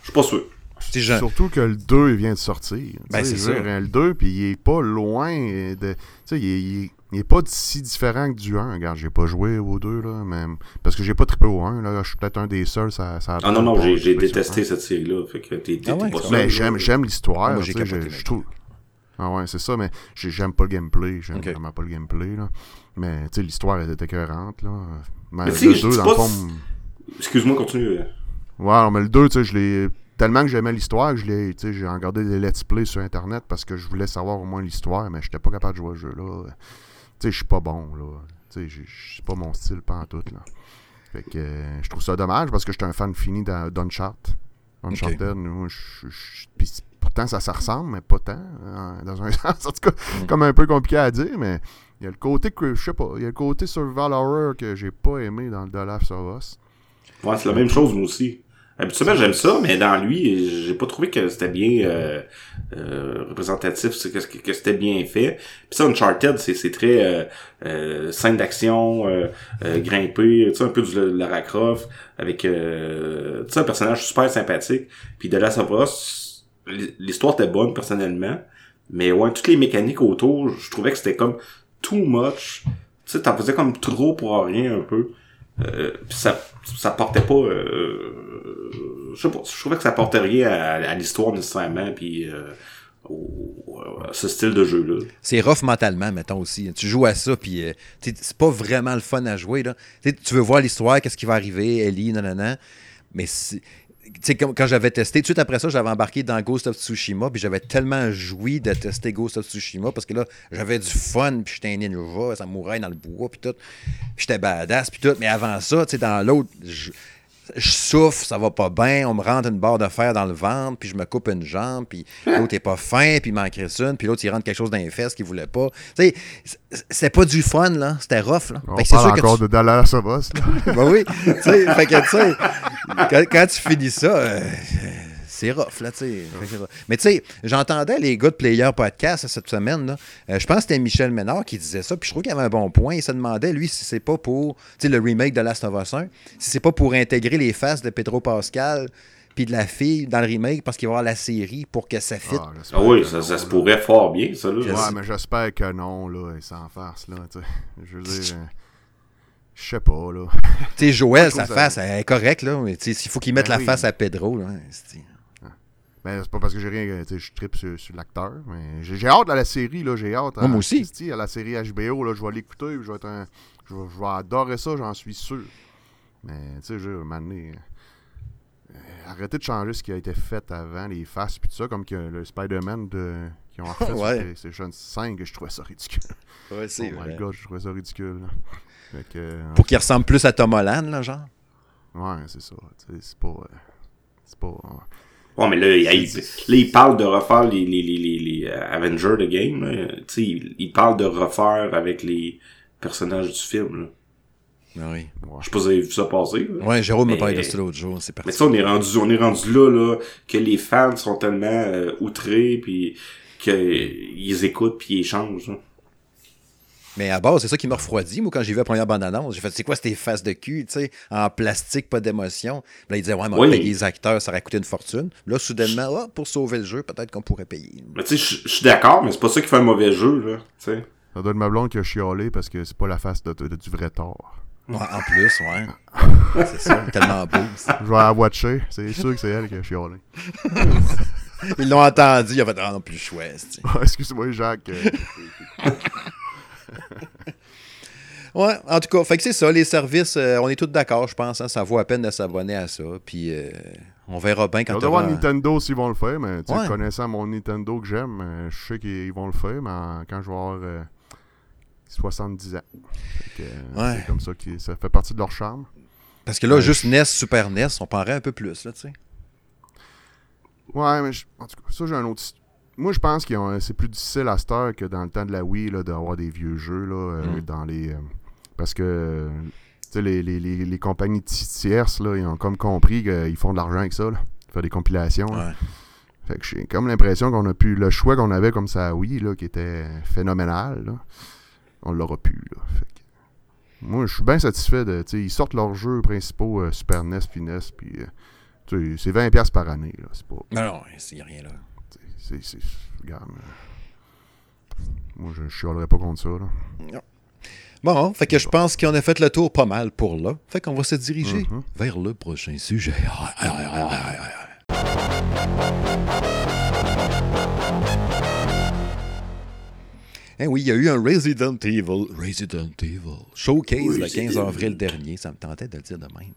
je suis pas sûr. Surtout que le 2 il vient de sortir. Ben, c'est dire, Le 2, puis il est pas loin de. Tu sais, il, est- il est- il est pas si différent que du 1. Regarde, j'ai pas joué au 2, là, même. Parce que j'ai pas trippé au 1, là. Je suis peut-être un des seuls, ça. ça Ah non, non, j'ai détesté cette série-là, fait que t'es Ah ouais, pas sûr. Mais là. j'aime, j'aime l'histoire. Je trouve. Ah ouais, c'est ça, mais j'ai- j'aime pas le gameplay. J'aime vraiment pas le gameplay, là. Mais, tu sais, l'histoire elle était écœurante, là. Mais, le je 2, dis dans le fond. Excuse-moi, continue. Ouais, mais le 2, tu sais, je l'ai. tellement que j'aimais l'histoire que je l'ai, tu sais, j'ai regardé des let's play sur Internet parce que je voulais savoir au moins l'histoire, mais j'étais pas capable de jouer au jeu là. Tu sais, je suis pas bon là. Tu sais, je- je- c'est pas mon style pas en tout là. Fait que euh, je trouve ça dommage parce que j'étais un fan fini d'Un- d'Uncharted. Uncharted, moi, je- je- puis c'est- pourtant ça, ça ressemble, mais pas tant, hein, dans un sens. En tout cas, Mm. comme un peu compliqué à dire, mais il y a le côté que je sais pas, il y a le côté survival horror que j'ai pas aimé dans The Last of Us. Ouais, c'est la même chose, moi aussi. Habituellement, j'aime ça, mais dans lui, j'ai pas trouvé que c'était bien euh, euh, représentatif, c'est que, que, que c'était bien fait. Puis ça, Uncharted, c'est, c'est très euh, euh, scène d'action, euh, euh, grimper, tu sais, un peu du Lara Croft, avec euh, tu sais, un personnage super sympathique. Puis de Last of Us, l'histoire était bonne, personnellement. Mais ouais, toutes les mécaniques autour, je trouvais que c'était comme too much. Tu sais, t'en faisais comme trop pour rien, un peu. Euh, pis ça ça portait pas euh, je sais pas je trouvais que ça portait rien à, l'histoire nécessairement puis euh, ce style de jeu là C'est rough mentalement, mettons aussi. Tu joues à ça, puis euh, c'est pas vraiment le fun à jouer. Là. Tu veux voir l'histoire, qu'est-ce qui va arriver, Ellie, nanana. Mais comme quand j'avais testé, tout de suite après ça, j'avais embarqué dans Ghost of Tsushima, puis j'avais tellement joui de tester Ghost of Tsushima, parce que là, j'avais du fun, puis j'étais un ninja, ça mourait dans le bois, puis tout. J'étais badass, puis tout. Mais avant ça, tu sais, dans l'autre, je, souffre, ça va pas bien, on me rentre une barre de fer dans le ventre, puis je me coupe une jambe, puis l'autre est pas fin, puis il m'en crée une, puis l'autre il rentre quelque chose dans les fesses qu'il voulait pas. Tu sais, c- c'était pas du fun, là, c'était rough, là. On Fait que c'est parle sûr que encore tu- de of Us. là. ben oui, tu sais, fait que, tu sais, quand, quand tu finis ça, euh, c'est rough, là, tu sais. Rough. Mais tu sais, j'entendais les gars de Player Podcast cette semaine, là. Euh, je pense que c'était Michel Ménard qui disait ça, puis je trouve qu'il avait un bon point. Il se demandait, lui, si c'est pas pour, tu sais, le remake de Last of Us 1, si c'est pas pour intégrer les faces de Pedro Pascal puis de la fille dans le remake parce qu'il va y avoir la série pour que ça fitte. Ah, ah oui ça, non, ça se pourrait fort bien ça là Ouais, mais j'espère que non, là, et sans farce, là, tu sais. Je veux dire, euh, je sais pas, là. Tu sais, Joël, sa ça- face, elle est correcte, là, mais tu sais, s'il faut qu'il mette Ben la oui. face à Pedro, là, c'est- Ben, c'est pas parce que j'ai rien, tu sais, je tripe sur, sur l'acteur, mais j'ai hâte à la série, là, j'ai hâte. à- moi aussi. À la série HBO, là, je vais l'écouter, je vais être un... Je vais, je vais adorer ça, j'en suis sûr. Mais, tu sais, je, donné, euh, arrêtez de changer ce qui a été fait avant, les faces, puis tout ça, comme que le Spider-Man de... qui ont refait Ouais. sur PlayStation 5, je trouvais ça ridicule. Ouais, oh my god, je trouvais ça ridicule. Fait que, Pour qu'il ressemble plus à Tom Holland, là, genre. Ouais, c'est ça. tu sais, C'est pas. euh, C'est pas. euh, ouais mais là il, il- là il parle de refaire les les les les, les, euh, Avengers de game là. tu sais il, il parle de refaire avec les personnages du film là. Ah Oui. je sais pas si vous avez vu ça passer là. Ouais, Jérôme me Mais- parlait de ça l'autre jour, c'est Mais ça, on est rendu, on est rendu là, là, que les fans sont tellement euh, outrés, puis qu'ils écoutent, puis ils changent. Mais à base, c'est ça qui m'a refroidi, moi, quand j'ai vu la première bande-annonce. J'ai fait, c'est quoi ces faces de cul, tu sais, en plastique, pas d'émotion? Là, il disait, ouais, mais on Oui. paye les acteurs, ça aurait coûté une fortune. Là, soudainement, ah, pour sauver le jeu, peut-être qu'on pourrait payer. Mais tu sais, je suis d'accord, mais c'est pas ça qui fait un mauvais jeu, là. Tu sais. Ça doit être ma blonde qui a chialé parce que c'est pas la face de, de- du vrai tort. Ouais, en plus, ouais. c'est ça, tellement beau. ça. Je vais la watcher. C'est sûr que c'est elle qui a chialé. Ils l'ont entendu, ils ont fait, ah non, plus chouette. Excuse-moi, Jacques. Ouais, en tout cas, fait que c'est ça, les services, euh, on est tous d'accord, je pense, hein, ça vaut à peine de s'abonner à ça. Puis euh, on verra bien On quand va voir Nintendo s'ils vont le faire, mais Ouais. connaissant mon Nintendo que j'aime, euh, je sais qu'ils vont le faire, mais quand je vais avoir euh, 70 ans. Ouais. C'est comme ça que ça fait partie de leur charme. Parce que là, Ouais, juste NES, Super NES, on parlerait un peu plus, là, tu sais. Ouais, mais je- en tout cas, ça, j'ai un autre. Moi, je pense que c'est plus difficile à cette heure que dans le temps de la Wii là, d'avoir des vieux jeux là, euh, Mm. dans les. euh, parce que euh, les, les, les, les compagnies ti- tierces, là, ils ont comme compris qu'ils font de l'argent avec ça, là, faire des compilations. Ouais. Fait que j'ai comme l'impression qu'on a pu. Le choix qu'on avait comme ça à Wii, là, qui était phénoménal, là, on l'aura plus. Là. Fait que moi, je suis bien satisfait de. Ils sortent leurs jeux principaux euh, Super NES puis NES, puis. euh, tu sais, c'est 20$ par année. Là. C'est pas. Non, non, il n'y a rien là. C'est, regarde, euh, moi, je ne chialerais pas contre ça. Là. Bon, fait que je pense qu'on a fait le tour pas mal pour là. Fait qu'on va se diriger Mhm. vers le prochain sujet. Eh oui, il y a eu un Resident Evil, Resident Evil Showcase le 15 avril dernier. Ça me tentait de le dire de même.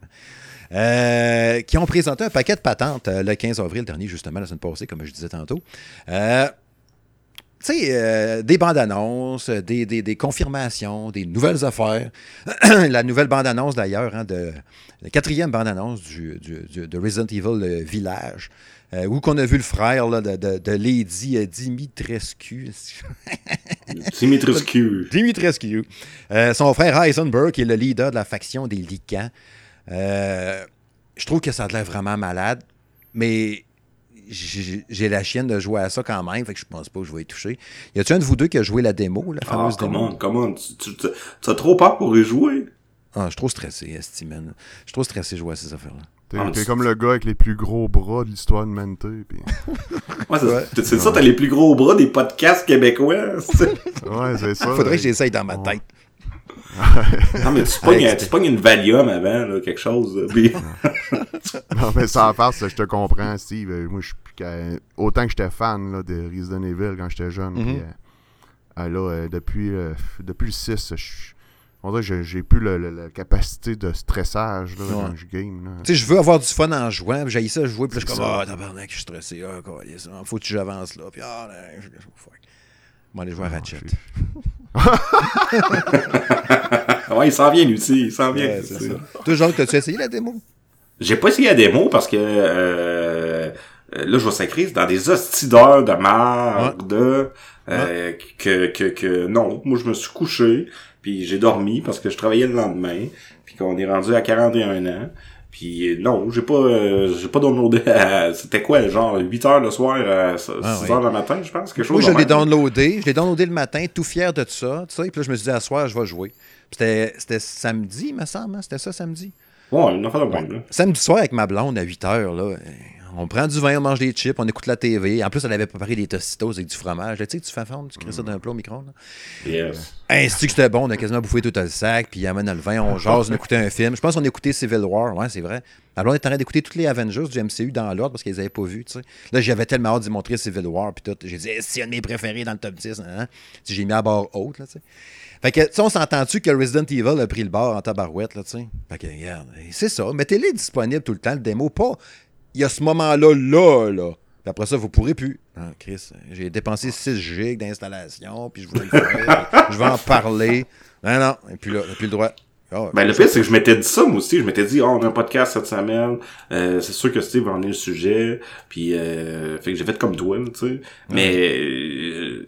Euh, qui ont présenté un paquet de patentes euh, le 15 avril dernier, justement, la semaine passée, comme je disais tantôt. Euh, tu sais, euh, des bandes annonces, des, des, des, confirmations, des nouvelles affaires. la nouvelle bande annonce d'ailleurs, hein, de, la quatrième bande annonce du, du, du, de Resident Evil Village, euh, où qu'on a vu le frère là, de, de, de, Lady Dimitrescu. Dimitrescu. Dimitrescu. Euh, son frère Heisenberg, qui est le leader de la faction des Lycans. Je trouve que ça a l'air vraiment malade, mais j'ai la chienne de jouer à ça quand même, fait que je pense pas que je vais y toucher. Y a-tu un de vous deux qui a joué la démo, la fameuse ah, démo? Comment, comment? Tu, tu, tu as trop peur pour y jouer? Ah, je suis trop stressé, Estimen. Je suis trop stressé de jouer à ces affaires-là. T'es ah, comme le gars avec les plus gros bras de l'histoire de Mente. Pis... ouais, c'est ouais. ça, t'as les plus gros bras des podcasts québécois. ouais, c'est ça. Faudrait que j'essaye dans ma tête. Non, mais tu pognes, tu pognes une Valium avant, là, quelque chose. Puis... non, mais sans farce, je te comprends, Steve. Moi, je suis Autant que j'étais fan là, de Resident Evil quand j'étais jeune. Mm -hmm. puis, euh, là, euh, depuis, euh, depuis le 6, je on dirait que j'ai plus le, le, la capacité de stressage là, ouais. quand je game. Tu sais, je veux avoir du fun en jouant, j'ai ça jouer, puis là, je suis comme, ah, oh, tabarnak, je suis stressé, ah, quoi, faut que j'avance là, puis ah, je fuck. Bon, aller jouer à Ratchet. ouais, il s'en vient, lui aussi, il s'en vient. Ouais, c'est ça. Toi, genre, t'as-tu essayé la démo? J'ai pas essayé la démo parce que euh, là, je vais s'inscrire dans des hostideurs de marde, ouais. euh, ouais. que, que, que, non, moi, je me suis couché, puis j'ai dormi parce que je travaillais le lendemain, puis qu'on est rendu à 41 ans. Puis non, j'ai pas euh, j'ai pas downloadé c'était quoi genre 8 heures le soir à 6 ah, heures oui. le matin, je pense, quelque chose Moi je l'ai downloadé, je l'ai downloadé le matin, tout fier de ça, tu sais, puis là je me suis dit à soir, je vais jouer. C'était c'était samedi, me semble, hein? c'était ça samedi. Ouais, une affaire de là. Samedi soir avec ma blonde à 8 heures là, on prend du vin, on mange des chips, on écoute la TV. En plus, elle avait préparé des tostitos avec du fromage. Tu sais tu fais fondre, tu crées ça dans un plat au micro. Yes. Ainsi que c'était bon, on a quasiment bouffé tout le sac, puis il amène le vin, on jase, on écoutait un film. Je pense qu'on a écouté Civil War, ouais, c'est vrai. Alors, on est en train d'écouter tous les Avengers du MCU dans l'ordre parce qu'ils n'avaient pas vu, tu sais. Là, j'avais tellement hâte d'y montrer Civil War, puis tout. J'ai dit, c'est un de mes préférés dans le top 10. Hein? J'ai mis à bord haute, là, tu sais. Fait que, tu sais, on s'entend-tu que Resident Evil a pris le bord en tabarouette, là, tu sais? Fait que, regarde, c'est ça. Mettez-les disponibles tout le temps, le démo. Pas, il y a ce moment-là, là, là. Puis après ça, vous pourrez plus. Ah, Chris, j'ai dépensé 6 gigs d'installation, puis je le je vais en parler. Non, non, et puis là, plus le droit. Oh, ben, le pire, c'est que je m'étais dit ça, moi aussi. Je m'étais dit, oh, on a un podcast cette semaine. Euh, c'est sûr que Steve en est le sujet. Puis, euh, fait que j'ai fait comme toi, tu sais. Mais, euh,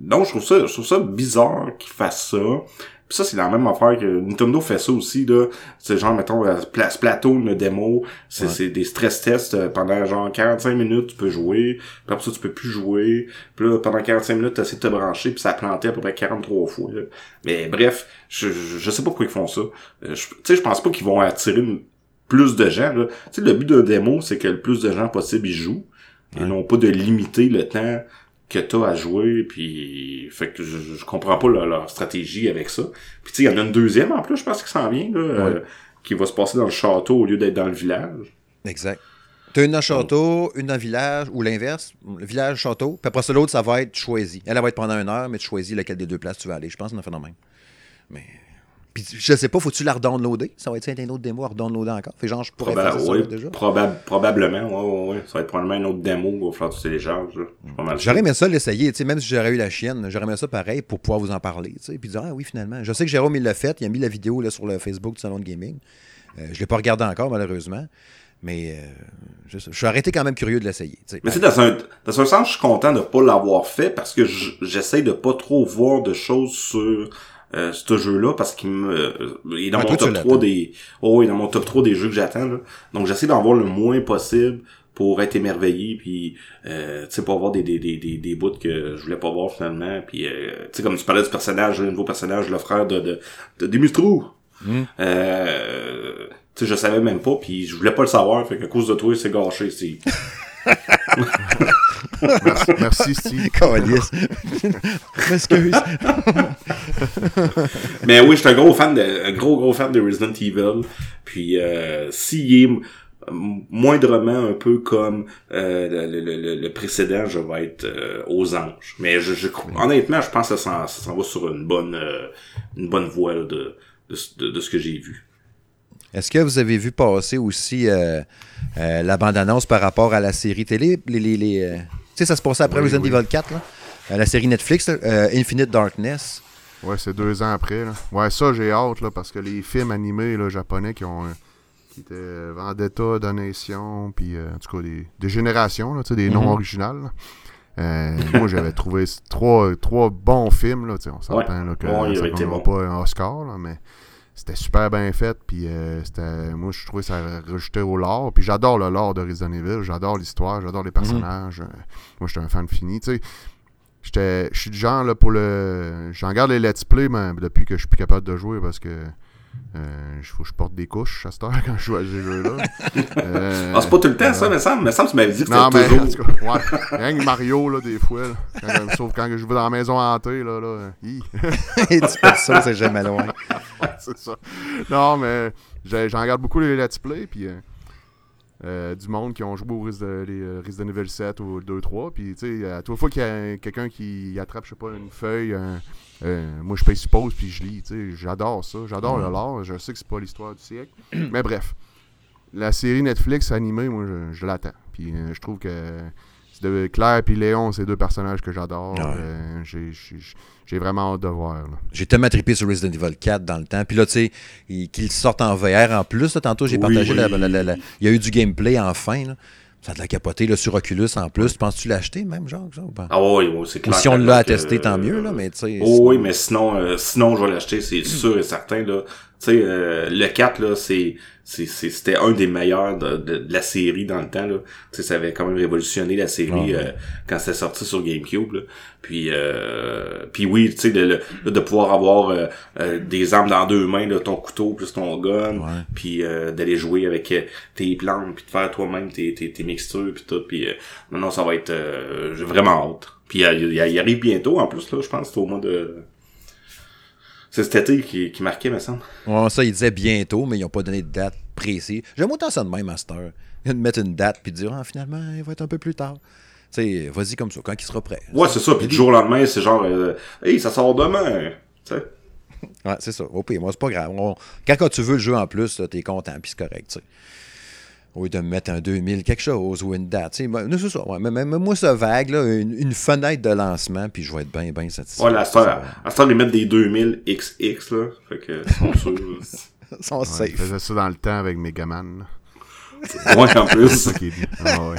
non, je trouve ça, je trouve ça bizarre qu'il fasse ça. Pis ça, c'est la même affaire que Nintendo fait ça aussi, là. C'est genre, mettons, Place Plateau, une démo. C'est ouais. des stress tests pendant genre 45 minutes, tu peux jouer. Puis après ça, tu peux plus jouer. Puis là, pendant 45 minutes, tu essaies de te brancher, puis ça a planté à peu près 43 fois. Là. Mais bref, je, je, je, sais pas pourquoi ils font ça. Tu sais, je pense pas qu'ils vont attirer une, plus de gens. Tu sais, le but d'un démo, c'est que le plus de gens possible y jouent. Ouais. Et non pas de limiter le temps que t'as à jouer, puis fait que je, je comprends pas leur, leur, stratégie avec ça. Puis tu sais, il y en a une deuxième en plus, je pense qu'il s'en vient, là, ouais. euh, qui va se passer dans le château au lieu d'être dans le village. Exact. T'as une dans le château, une dans le village, ou l'inverse, le village, château, puis après ça, l'autre, ça va être choisi. Elle, elle va être pendant une heure, mais tu choisis laquelle des deux places tu vas aller. Je pense qu'on a fait de même. Mais puis je sais pas, faut-tu la redownloader? Ça va être un autre démo à redownloader encore? Fait genre, je pourrais Probable, faire ça oui, déjà. Probable, probablement, ouais, ouais, Ça va être probablement une autre démo il va falloir que tu télécharges. J'aurais aimé ça l'essayer, tu sais, même si j'aurais eu la chienne, j'aurais aimé ça pareil pour pouvoir vous en parler, tu sais, puis dire, ah oui, finalement. Je sais que Jérôme, il l'a fait, il a mis la vidéo là, sur le Facebook du Salon de Gaming. Euh, je l'ai pas regardé encore, malheureusement. Mais euh, je, je, suis arrêté quand même curieux de l'essayer. Mais tu sais, dans un, dans un sens, je suis content de pas l'avoir fait parce que j'essaye de pas trop voir de choses sur euh, ce jeu-là parce qu'il me euh, il est dans ouais, mon top 3 des oh, il est dans mon top 3 des jeux que j'attends là. Donc j'essaie d'en voir le moins possible pour être émerveillé puis euh, tu sais pour avoir des des des des, des bouts que je voulais pas voir finalement. Puis euh, tu sais comme tu parlais du personnage le nouveau personnage le frère de de, de Dimitro mm. euh, tu sais je savais même pas puis je voulais pas le savoir. Fait qu'à cause de toi c'est gâché c'est merci, merci, Steve. M'excuse. Mais oui, je suis un gros fan de, un gros, gros fan de Resident Evil. Puis, euh, s'il est moindrement un peu comme euh, le, le, le, précédent, je vais être euh, aux anges. Mais je, je, honnêtement, je pense que ça s'en va sur une bonne, euh, une bonne voie là, de, de, de, de, ce que j'ai vu. Est-ce que vous avez vu passer aussi euh, euh, la bande-annonce par rapport à la série télé? Les, les, les, euh, tu sais, ça se passait après Oui, Resident oui. Evil 4, là? Euh, la série Netflix, là, euh, Infinite Darkness. Ouais, c'est deux ans après. Là. Ouais, ça, j'ai hâte, là, parce que les films animés là, japonais qui ont. euh, qui étaient Vendetta, Donation, puis euh, en tout cas des, des générations, là, tu sais, des Mhm. noms originales. là. Euh, moi, j'avais trouvé trois, trois bons films. Là, tu sais, on s'entend là, que Ouais, il ça bon. pas un Oscar, là, mais c'était super bien fait. Puis euh, c'était, moi, je trouvais ça rajoutait au lore. Puis j'adore le lore de Resident Evil. J'adore l'histoire. J'adore les personnages. euh, moi, j'étais un fan fini. Tu sais, J'étais- Je suis du genre là pour le. J'en garde les let's play mais depuis que je suis plus capable de jouer parce que euh, il faut que je porte des couches à cette heure quand je joue à ces jeux-là. Euh, Ah, c'est pas tout le temps, ça, euh, me semble. Me semble que tu m'avais dit que Non, mais c'était en toujours. tout cas, ouais. Rien que Mario, là, des fois. Là, quand, sauf quand je vais dans la maison hantée, là. là hi. Et tu fais ça, c'est jamais loin. c'est ça. Non, mais j'en regarde beaucoup les let's play, puis euh, euh, du monde qui ont joué au Resident, les, euh, Evil 7 ou 2-3, puis tu sais, à toute fois qu'il y a quelqu'un qui attrape, je sais pas, une feuille, un- euh, moi je paye suppose, puis je lis, tu sais, j'adore ça, j'adore le lore, je sais que c'est pas l'histoire du siècle, mais bref, la série Netflix animée, moi je, je l'attends, puis euh, je trouve que de Claire puis Léon, c'est deux personnages que j'adore, Ouais. euh, j'ai- vraiment hâte de voir. J'ai tellement trippé sur Resident Evil 4 dans le temps. Puis là, tu sais, il- qu'il sorte en VR en plus. là, tantôt, j'ai Oui, partagé oui. la- la- la- la- Il y a eu du gameplay enfin. Là. Ça a de la capoter là, sur Oculus en plus. Penses-tu l'acheter même, genre? Ça, ou pas? Ah oui, oui, c'est Ou clair. si on l'a attesté, tant mieux, là, mais tu sais. Oh, oui, mais sinon, euh, sinon je vais l'acheter, c'est sûr et certain. Là. Tu sais, euh, le 4, là, c'est- c'était un des meilleurs de, de, de la série dans le temps. Là. Tu sais, ça avait quand même révolutionné la série Ah, euh, quand c'était sorti sur GameCube. Là. Puis, euh, puis oui, tu sais, de, de, de pouvoir avoir euh, euh, des armes dans deux mains, là, ton couteau plus ton gun, Ouais. puis euh, d'aller jouer avec euh, tes plantes, puis de faire toi-même tes, tes, tes mixtures, puis tout. Puis euh, non, non, ça va être... euh, j'ai vraiment hâte. Puis il arrive bientôt, en plus, là, je pense, c'est au mois de... C'est cet été qui, qui marquait, me semble. Ouais, ça, il disait bientôt, mais ils n'ont pas donné de date précise. J'aime autant ça de même, Master. De mettre une date puis de dire, ah, finalement, il va être un peu plus tard. Tu sais, vas-y comme ça, quand il sera prêt. Ouais, c'est ça. Puis du jour au lendemain, c'est genre... euh, hey, ça sort demain! Tu sais. Ouais, c'est ça. Au pire, moi, c'est pas grave. On- Quand, quand tu veux le jeu en plus, t'es content, puis c'est correct, tu sais. Au lieu de me mettre un 2000 quelque chose ou une date, tu sais. ben, c'est ça. Ouais, mais, mais- mais moi, ça vague, là, une, une fenêtre de lancement, puis je vais être bien, bien satisfait. Ouais, à cette heure, ils mettent des 2000 XX, là. Fait que, ils sont sûrs. Ils sont Ouais, safe. faisais ça dans le temps avec Megaman. ouais, en plus. ça. Ah ouais.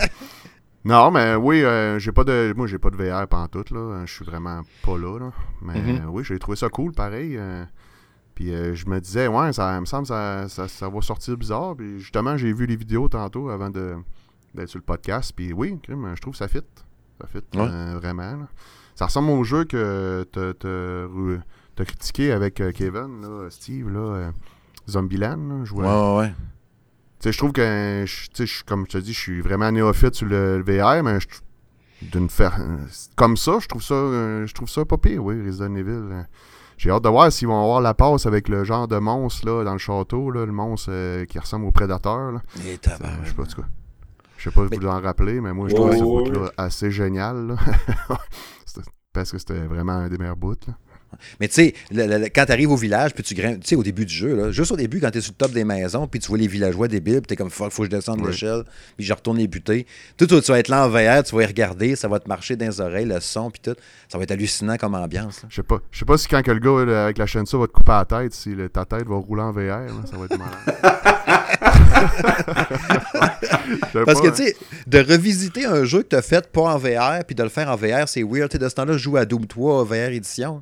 Non, mais oui, euh, j'ai pas de. Moi, j'ai pas de VR pantoute, là. Je suis vraiment pas là, là. Mais Mhm. euh, oui, j'ai trouvé ça cool, pareil. euh, puis euh, je me disais, ouais, ça me semble que ça, ça, ça va sortir bizarre. Puis justement, j'ai vu les vidéos tantôt avant de d'être sur le podcast. Puis oui, je trouve que ça fit. Ça fit Ouais. euh, vraiment. là. Ça ressemble au jeu que t'as- t'as t'as critiqué avec euh, Kevin, là, Steve, là, Zombieland. Là, je vois- Ouais, ouais, ouais. tu sais, je trouve que, je- comme je te dis, je suis vraiment néophyte sur le, le VR, mais je, d'une faire comme ça, je trouve ça, je trouve ça pas pire, oui, Resident Evil. J'ai hâte de voir s'ils vont avoir la passe avec le genre de monstre là, dans le château, là, le monstre euh, qui ressemble au prédateur. Là. Je sais pas, en tout cas. Je sais pas si vous en rappelez, mais moi, je Ouais, trouve ce ouais, bout-là assez génial. là. Parce que c'était vraiment un des meilleurs bouts. Là. Mais tu sais, quand tu arrives au village, puis tu grimpes, tu sais, au début du jeu, là, juste au début, quand tu es sur le top des maisons, puis tu vois les villageois débiles, puis tu es comme, faut, faut que je descende l'échelle, puis je retourne les buter. Tout, tu vas être là en VR, tu vas y regarder, ça va te marcher dans les oreilles, le son, puis tout. Ça va être hallucinant comme ambiance. Je sais pas. Je sais pas si quand que le gars là, avec la chaîne ça va te couper la tête, si le- ta tête va rouler en VR, là, ça va être malade. Parce que, tu sais, de revisiter un jeu que tu as fait pas en VR, puis de le faire en VR, c'est weird. Tu sais, de ce temps-là, je joue à Doom 3 VR édition.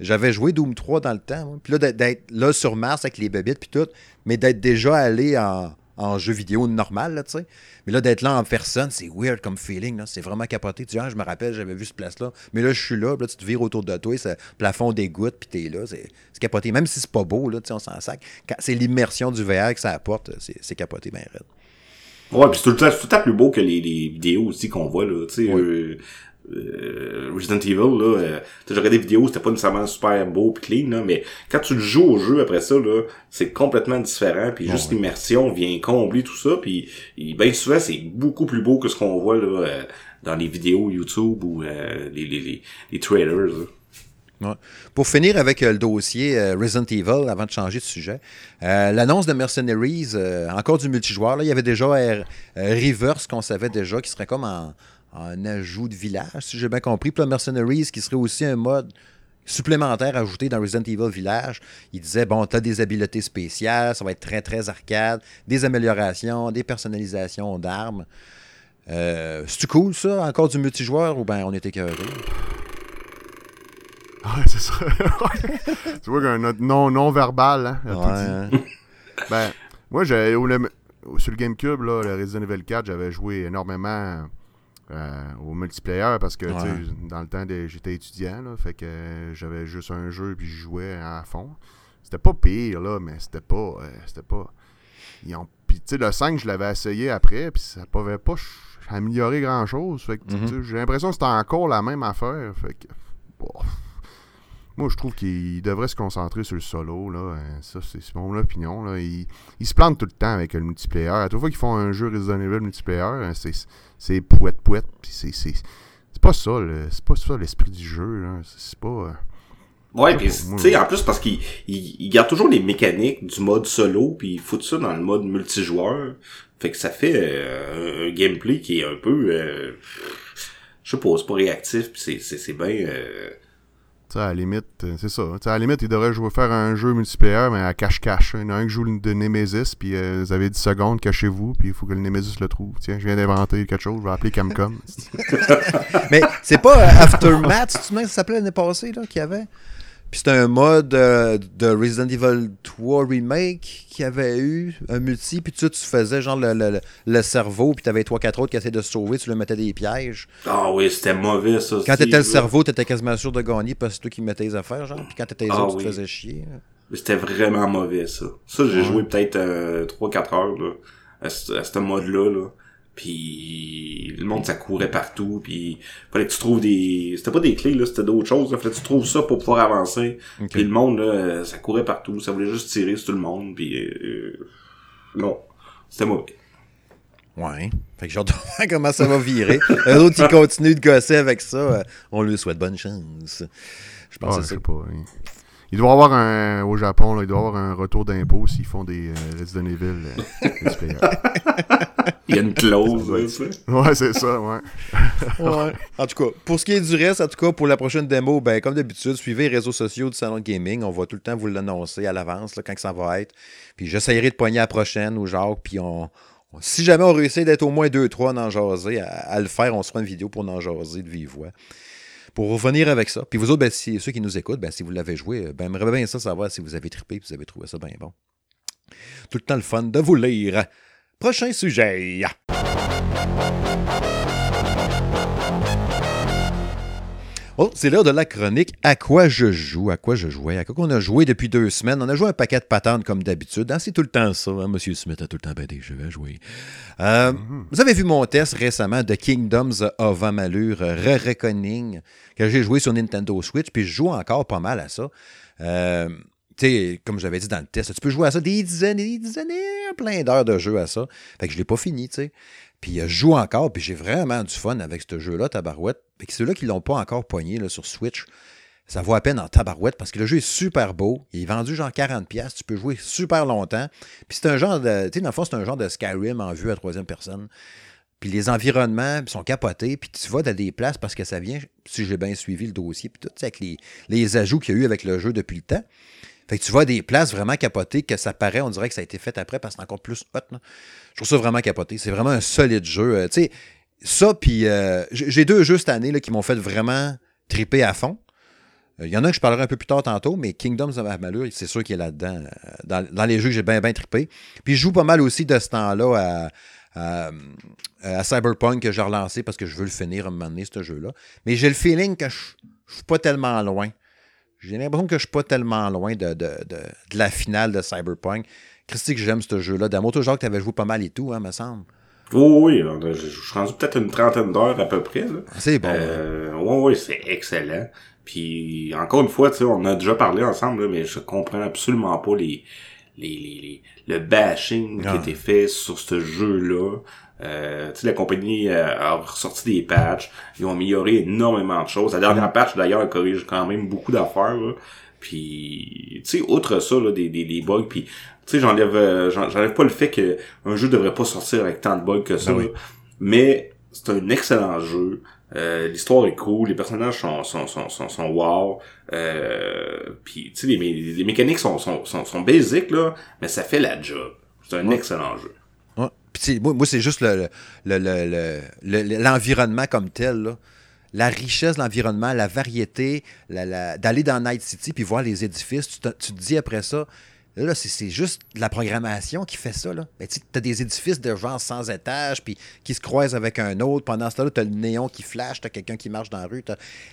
J'avais joué Doom 3 dans le temps. Puis là, d'être- là sur Mars avec les bébites, puis tout, mais d'être déjà allé en, en jeu vidéo normal, là, tu sais. Mais là, d'être là en personne, c'est weird comme feeling, là. C'est vraiment capoté. Tu dis, ah, je me rappelle, j'avais vu ce place-là. Mais là, je suis là, là, tu te vires autour de toi, le plafond dégoûte, puis t'es là. C'est capoté. Même si c'est pas beau, là, tu sais, on s'en sac. C'est l'immersion du VR que ça apporte. C'est capoté, ben raide. Ouais, puis c'est tout, le temps- tout le temps plus beau que les, les vidéos aussi qu'on voit, là. Tu sais, euh, euh, Resident Evil, là, euh, j'ai regardé des vidéos, c'était pas nécessairement super beau pis clean, là, mais quand tu le joues au jeu après ça, là, c'est complètement différent, puis juste ouais. l'immersion vient combler tout ça, puis bien souvent, c'est beaucoup plus beau que ce qu'on voit, là, euh, dans les vidéos YouTube ou euh, les, les, les, les trailers, là. Pour finir avec euh, le dossier euh, Resident Evil, avant de changer de sujet, euh, l'annonce de Mercenaries, encore du multijoueur, là, il y avait déjà Reverse qu'on savait déjà, qui serait comme en, ajout de village, si j'ai bien compris. Puis Mercenaries, qui serait aussi un mode supplémentaire ajouté dans Resident Evil Village. Il disait, bon, tu as des habiletés spéciales, ça va être très, très arcade, des améliorations, des personnalisations d'armes. C'est-tu cool, ça? Encore du multijoueur ou bien on était écœuré? Ouais, c'est ça. tu vois qu'un non, non verbal, hein, ouais. ben, moi, j'ai, sur le GameCube, là, le Resident Evil 4, j'avais joué énormément euh, au multiplayer parce que, dans le temps, j'étais étudiant, là, fait que j'avais juste un jeu puis je jouais à fond. C'était pas pire, là, mais c'était pas. Euh, c'était pas. Ils ont... Puis, tu sais, le 5, je l'avais essayé après, puis ça pouvait pas améliorer grand chose. Fait que, mm-hmm. j'ai l'impression que c'était encore la même affaire. Fait que. Moi, je trouve qu'il devrait se concentrer sur le solo. Là. Euh, ça, c'est mon opinion. Là. Il, il, se plante tout le temps avec le multiplayer. À toute fois qu'ils font un jeu Resident Evil multiplayer, hein, c'est pouette pouette. C'est pas ça. C'est pas ça l'esprit du jeu. C'est pas. Euh, ouais, pis tu sais, en plus, parce qu'il il, garde toujours les mécaniques du mode solo, puis il fout ça dans le mode multijoueur. Fait que ça fait euh, un gameplay qui est un peu... je sais pas, c'est pas réactif, pis c'est bien à la limite, euh, c'est ça. à la limite, il devrait jouer, faire un jeu multiplayer, mais à cache-cache. Il y en a un qui joue de Nemesis, puis euh, vous avez 10 secondes, cachez-vous, puis il faut que le Nemesis le trouve. Tiens, je viens d'inventer quelque chose, je vais appeler Camcom. mais c'est pas euh, Aftermath, tu ça s'appelait l'année passée, là, qu'il y avait? Puis c'était un mode euh, de Resident Evil 3 Remake qui avait eu un multi, puis tu, tu faisais genre le, le, cerveau, puis t'avais 3-4 autres qui essayaient de se sauver, tu leur mettais des pièges. Ah oui, c'était mauvais ça. Quand t'étais le cerveau, t'étais quasiment sûr de gagner parce que c'est toi qui mettais les affaires, genre, puis quand t'étais les ah autres, tu te faisais chier. C'était vraiment mauvais ça. Ça, j'ai joué peut-être 3-4 euh, heures là, à, ce mode-là. Là. Puis le monde ça courait partout, puis fallait que tu trouves des c'était pas des clés là, c'était d'autres choses, là. fallait que tu trouves ça pour pouvoir avancer. Puis le monde là, ça courait partout, ça voulait juste tirer sur tout le monde puis euh, non, c'était mauvais. Ouais. Fait que j'ai hâte comment ça va virer. Un autre qui continue de gosser avec ça, euh, on lui souhaite bonne chance. Je pense que c'est Pas, il doit avoir un. Au Japon, là, il doit avoir un retour d'impôt s'ils font des euh, Resident Evil. Euh, il y a une clause, ouais, c'est ça, ouais. ouais. En tout cas, pour ce qui est du reste, en tout cas, pour la prochaine démo, ben, comme d'habitude, suivez les réseaux sociaux du Salon Gaming. On va tout le temps vous l'annoncer à l'avance, quand ça va être. Puis j'essaierai de poigner la prochaine ou genre, puis on. Si jamais on réussit d'être au moins 2-3 dans jaser, à, à, le faire, on se fera une vidéo pour en jaser de vive voix pour revenir avec ça. Puis vous autres, ben, si, ceux qui nous écoutent, ben, si vous l'avez joué, ben, j'aimerais bien ça savoir si vous avez trippé, si vous avez trouvé ça bien bon. Tout le temps le fun de vous lire. Prochain sujet. Oh, c'est l'heure de la chronique À quoi je joue À quoi je jouais? À quoi on a joué depuis deux semaines? On a joué un paquet de patentes comme d'habitude. Hein, c'est tout le temps ça. Hein? Monsieur Smith a tout le temps ben des jeux à jouer. Euh, mm-hmm. Vous avez vu mon test récemment de Kingdoms of Amalur Re-Reckoning que j'ai joué sur Nintendo Switch. Puis je joue encore pas mal à ça. Euh, sais, comme j'avais dit dans le test, tu peux jouer à ça des dizaines et des dizaines, plein d'heures de jeu à ça. Fait que je l'ai pas fini, tu sais. Puis je joue encore, puis j'ai vraiment du fun avec ce jeu-là, Tabarouette. Puis ceux-là qui ne l'ont pas encore poigné là, sur Switch, ça vaut à peine en tabarouette parce que le jeu est super beau. Il est vendu genre 40$. Tu peux jouer super longtemps. Puis c'est un genre de. Tu sais, dans le fond, c'est un genre de Skyrim en vue à troisième personne. Puis les environnements sont capotés. Puis tu vas dans des places parce que ça vient, si j'ai bien suivi le dossier, puis tout, avec les, les ajouts qu'il y a eu avec le jeu depuis le temps. Fait que tu vois des places vraiment capotées que ça paraît, on dirait que ça a été fait après parce que c'est encore plus hot. Je trouve ça vraiment capoté. C'est vraiment un solide jeu. Euh, tu sais, ça, puis euh, j'ai deux jeux cette année là, qui m'ont fait vraiment triper à fond. Il euh, y en a que je parlerai un peu plus tard tantôt, mais Kingdoms of Amalur, c'est sûr qu'il est là-dedans. Dans, les jeux que j'ai bien, bien trippé. Puis je joue pas mal aussi de ce temps-là à, à, Cyberpunk que j'ai relancé parce que je veux le finir à un moment donné, ce jeu-là. Mais j'ai le feeling que je, je suis pas tellement loin. J'ai l'impression que je suis pas tellement loin de, de, de, la finale de Cyberpunk. Christy, que j'aime ce jeu-là. D'amour, toujours que tu avais joué pas mal et tout, hein, me semble. oui, je, suis rendu peut-être une trentaine d'heures à peu près. Ah, c'est bon. Euh, oui, oui, c'est excellent. Puis encore une fois, on a déjà parlé ensemble, mais je comprends absolument pas les, les, les, le bashing qui a ah. été fait sur ce jeu-là. Euh, tu sais, la compagnie euh, a ressorti des patchs. Ils ont amélioré énormément de choses. La dernière patch, d'ailleurs, corrige quand même beaucoup d'affaires. Puis, tu sais, outre ça, là, des, des, des bugs, puis tu sais, j'enlève, euh, j'enlève pas le fait que un jeu devrait pas sortir avec tant de bugs que ça. Ben oui. Mais c'est un excellent jeu. Euh, l'histoire est cool, les personnages sont sont sont sont, sont wow. Euh, puis tu sais les, mé- les mécaniques sont sont sont sont basiques là, mais ça fait la job. C'est un excellent jeu. Moi, c'est juste le- le- le- le- le- le- l'environnement comme tel. La richesse de l'environnement, la variété, d'aller dans Night City puis voir les édifices, tu tu te dis après ça, là, c'est, juste la programmation qui fait ça. Là. Ben, tu as des édifices de genre sans étages puis qui se croisent avec un autre. Pendant ce temps-là, tu as le néon qui flash, tu as quelqu'un qui marche dans la rue.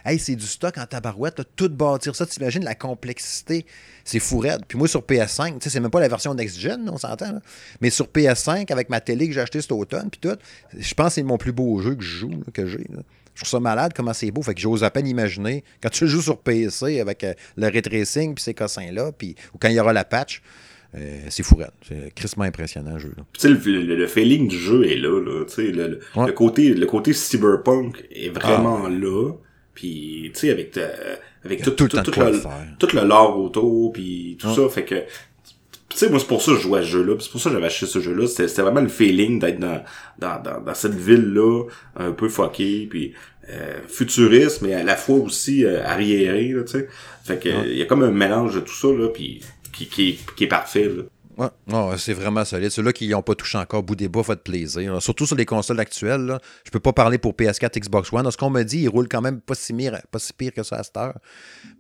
Hey, c'est du stock en tabarouette. T'as tout bâtir ça. T'imagines la complexité. C'est fou. Puis moi, sur PS5, tu sais, c'est même pas la version next-gen, on s'entend. là. Mais sur PS5, avec ma télé que j'ai acheté cet automne, puis tout, je pense que c'est mon plus beau jeu que je joue, là, que j'ai. Je trouve ça malade comment c'est beau. Fait que j'ose à peine imaginer quand tu joues sur PC avec euh, le ray tracing puis ces cossins-là, puis ou quand il y aura la patch, euh, c'est fou raide. C'est crissement impressionnant, le jeu. là. Puis, Tu sais le, le, le feeling du jeu est là là, le, le, Ouais. le côté le côté cyberpunk est vraiment là. Puis tu sais avec ta- avec tout tout le tout, tout le, tout le lore autour puis tout Ouais. ça fait que tu sais moi c'est pour ça que je jouais à ce jeu là c'est pour ça que j'avais acheté ce jeu là c'était vraiment le feeling d'être dans, dans dans dans cette ville là un peu fuckée puis euh, futuriste mais à la fois aussi euh, arriéré tu sais. Fait que il y a comme un mélange de tout ça là puis qui qui est, qui est parfait là Ouais, Ouais, c'est vraiment solide. Ceux-là qui n'ont pas touché encore bout des bas, faites plaisir. Surtout sur les consoles actuelles. Là. Je peux pas parler pour PS4, Xbox One. Ce qu'on me dit, il roule quand même pas si, pire, pas si pire que ça à cette heure.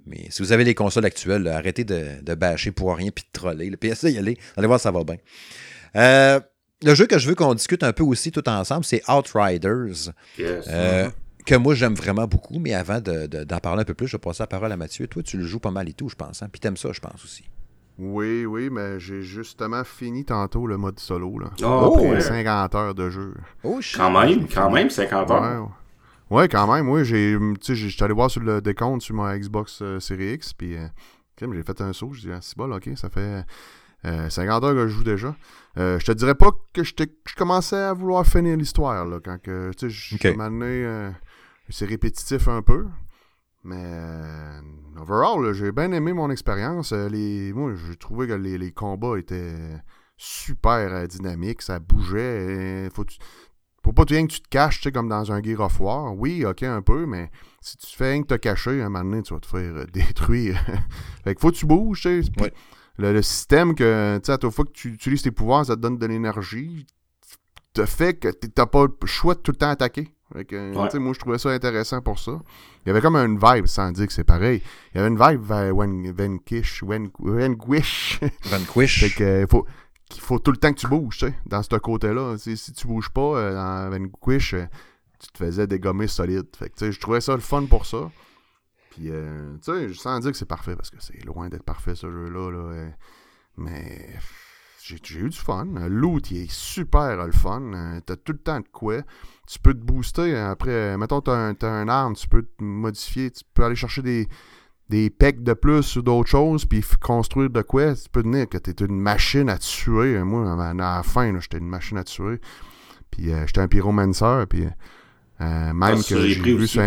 Mais si vous avez les consoles actuelles, là, arrêtez de, de bâcher pour rien puis de troller. Le PS, y aller. Allez voir, ça va bien. Euh, le jeu que je veux qu'on discute un peu aussi tout ensemble, c'est Outriders. yes. Euh, Que moi, j'aime vraiment beaucoup. Mais avant de- de- d'en parler un peu plus, je vais passer la parole à Mathieu. Toi, tu le joues pas mal et tout, je pense. Hein? Puis t'aimes ça, je pense aussi. Oui, oui, mais j'ai justement fini tantôt le mode solo. Là. Oh, Après ouais. 50 heures de jeu. Oh, shit. Quand même, quand même, 50 heures. Ouais, ouais, quand même. Oui, j'ai, tu sais, j'ai- j'étais allé voir sur le décompte sur ma Xbox euh, Series X, puis euh, j'ai fait un saut. Je dis, ah, c'est bon, ok, ça fait euh, 50 heures que je joue déjà. Euh, je te dirais pas que je commençais à vouloir finir l'histoire, là, quand que, tu sais, je euh, c'est répétitif un peu. Mais euh, overall, j'ai bien aimé mon expérience. Euh, les, moi, j'ai trouvé que les, les combats étaient super euh, dynamiques, ça bougeait. faut, tu- faut pas rien que tu te caches, tu sais, comme dans un Gear of War. Oui, ok, un peu, mais si tu fais rien que te cacher, un moment donné, tu vas te faire détruire. fait que faut que tu bouges, tu sais. Ouais. Le, le système que, tu sais, à chaque fois que tu utilises tes pouvoirs, ça te donne de l'énergie, te fait que t'as pas le choix de tout le temps attaquer. Fait que, Ouais. moi, je trouvais ça intéressant pour ça. Il y avait comme une vibe, sans dire que c'est pareil. Il y avait une vibe vers Vanquish, Vanquish. Vanquish. Fait que euh, faut qu'il faut tout le temps que tu bouges, tu sais, dans ce côté-là. Si tu bouges pas euh, dans Vanquish, euh, tu te faisais dégommer solide. Fait que je trouvais ça le fun pour ça. Puis euh, tu sais, sans dire que c'est parfait parce que c'est loin d'être parfait ce jeu-là là, euh, mais j'ai eu du fun. Loot, il est super le fun. T'as tout le temps de quoi. Tu peux te booster euh, après. Mettons, t'as un, t'as un arme, tu peux te modifier. Tu peux aller chercher des, des pecs de plus ou d'autres choses, puis construire de quoi. Tu peux devenir que t'es une machine à tuer. Moi, à la fin, j'étais une machine à tuer. Puis euh, j'étais un pyromancer, puis euh, même Ah, que j'ai vu sur...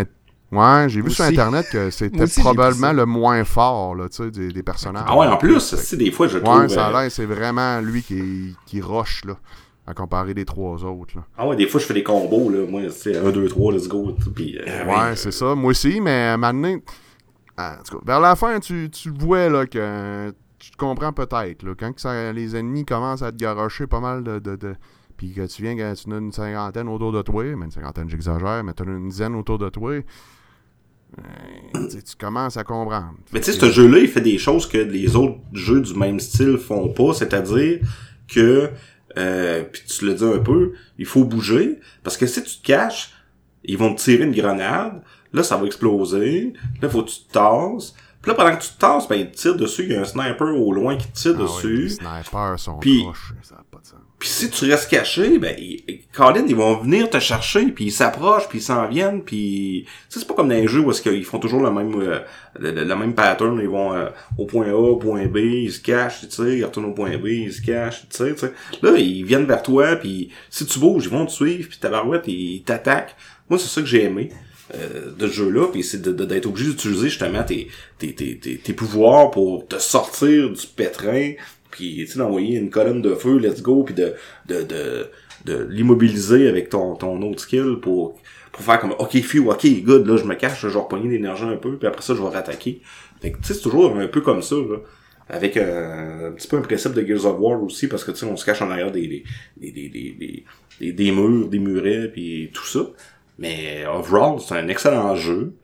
Ouais, j'ai vu sur. Internet que c'était probablement le moins fort là, tu des, des personnages. Ah ouais, en plus, des fois je le trouve. Ouais, ça euh, a l'air, c'est vraiment lui qui, qui rush, là, à comparer des trois autres, là. Ah ouais, des fois je fais des combos, là. Moi, c'est 1, 2, 3, let's go. Puis, euh, Ouais, c'est ça. Moi aussi, mais en tout cas, vers la fin, tu, tu vois, là, que tu te comprends peut-être, là, quand que ça, les ennemis commencent à te garocher pas mal de... de, de puis que tu viens, que tu as une cinquantaine autour de toi, mais une cinquantaine, j'exagère, mais tu as une dizaine autour de toi, euh, tu commences à comprendre. Mais tu sais, ce jeu-là, il fait des choses que les autres jeux du même style font pas, c'est-à-dire que, euh, puis tu le dis un peu, il faut bouger, parce que si tu te caches, ils vont te tirer une grenade, là, ça va exploser, là, faut que tu te tasses, Puis là, pendant que tu te tasses, ben, il te tire dessus. Il y a un sniper au loin qui te tire Ah dessus. les snipers sont Puis- proches, ça a pas de sens. Puis si tu restes caché, ben, ils- Colin, ils vont venir te chercher, puis ils s'approchent, puis ils s'en viennent, puis... C'est pas comme dans les jeux où est-ce qu'ils font toujours le même, euh, le, même pattern. Ils vont euh, au point A, au point B, ils se cachent, tu sais, ils retournent au point B, ils se cachent, tu sais. Là, ils viennent vers toi, puis si tu bouges, ils vont te suivre, puis ta barouette, ils t'attaquent. Moi, c'est ça que j'ai aimé. euh, de ce jeu-là, puis c'est d'être obligé d'utiliser justement tes, tes, tes, tes pouvoirs pour te sortir du pétrin, puis tu sais d'envoyer une colonne de feu, let's go, puis de de de, de l'immobiliser avec ton ton autre skill pour pour faire comme ok few, ok good, là je me cache, je vais repogner l'énergie un peu, puis après ça je vais rattaquer. Fait que tu sais c'est toujours un peu comme ça là. Avec un, petit peu un principe de Gears of War aussi, parce que tu sais, on se cache en arrière des, des, des, des, des, des murs, des murets, puis tout ça. Mais overall, c'est un excellent jeu.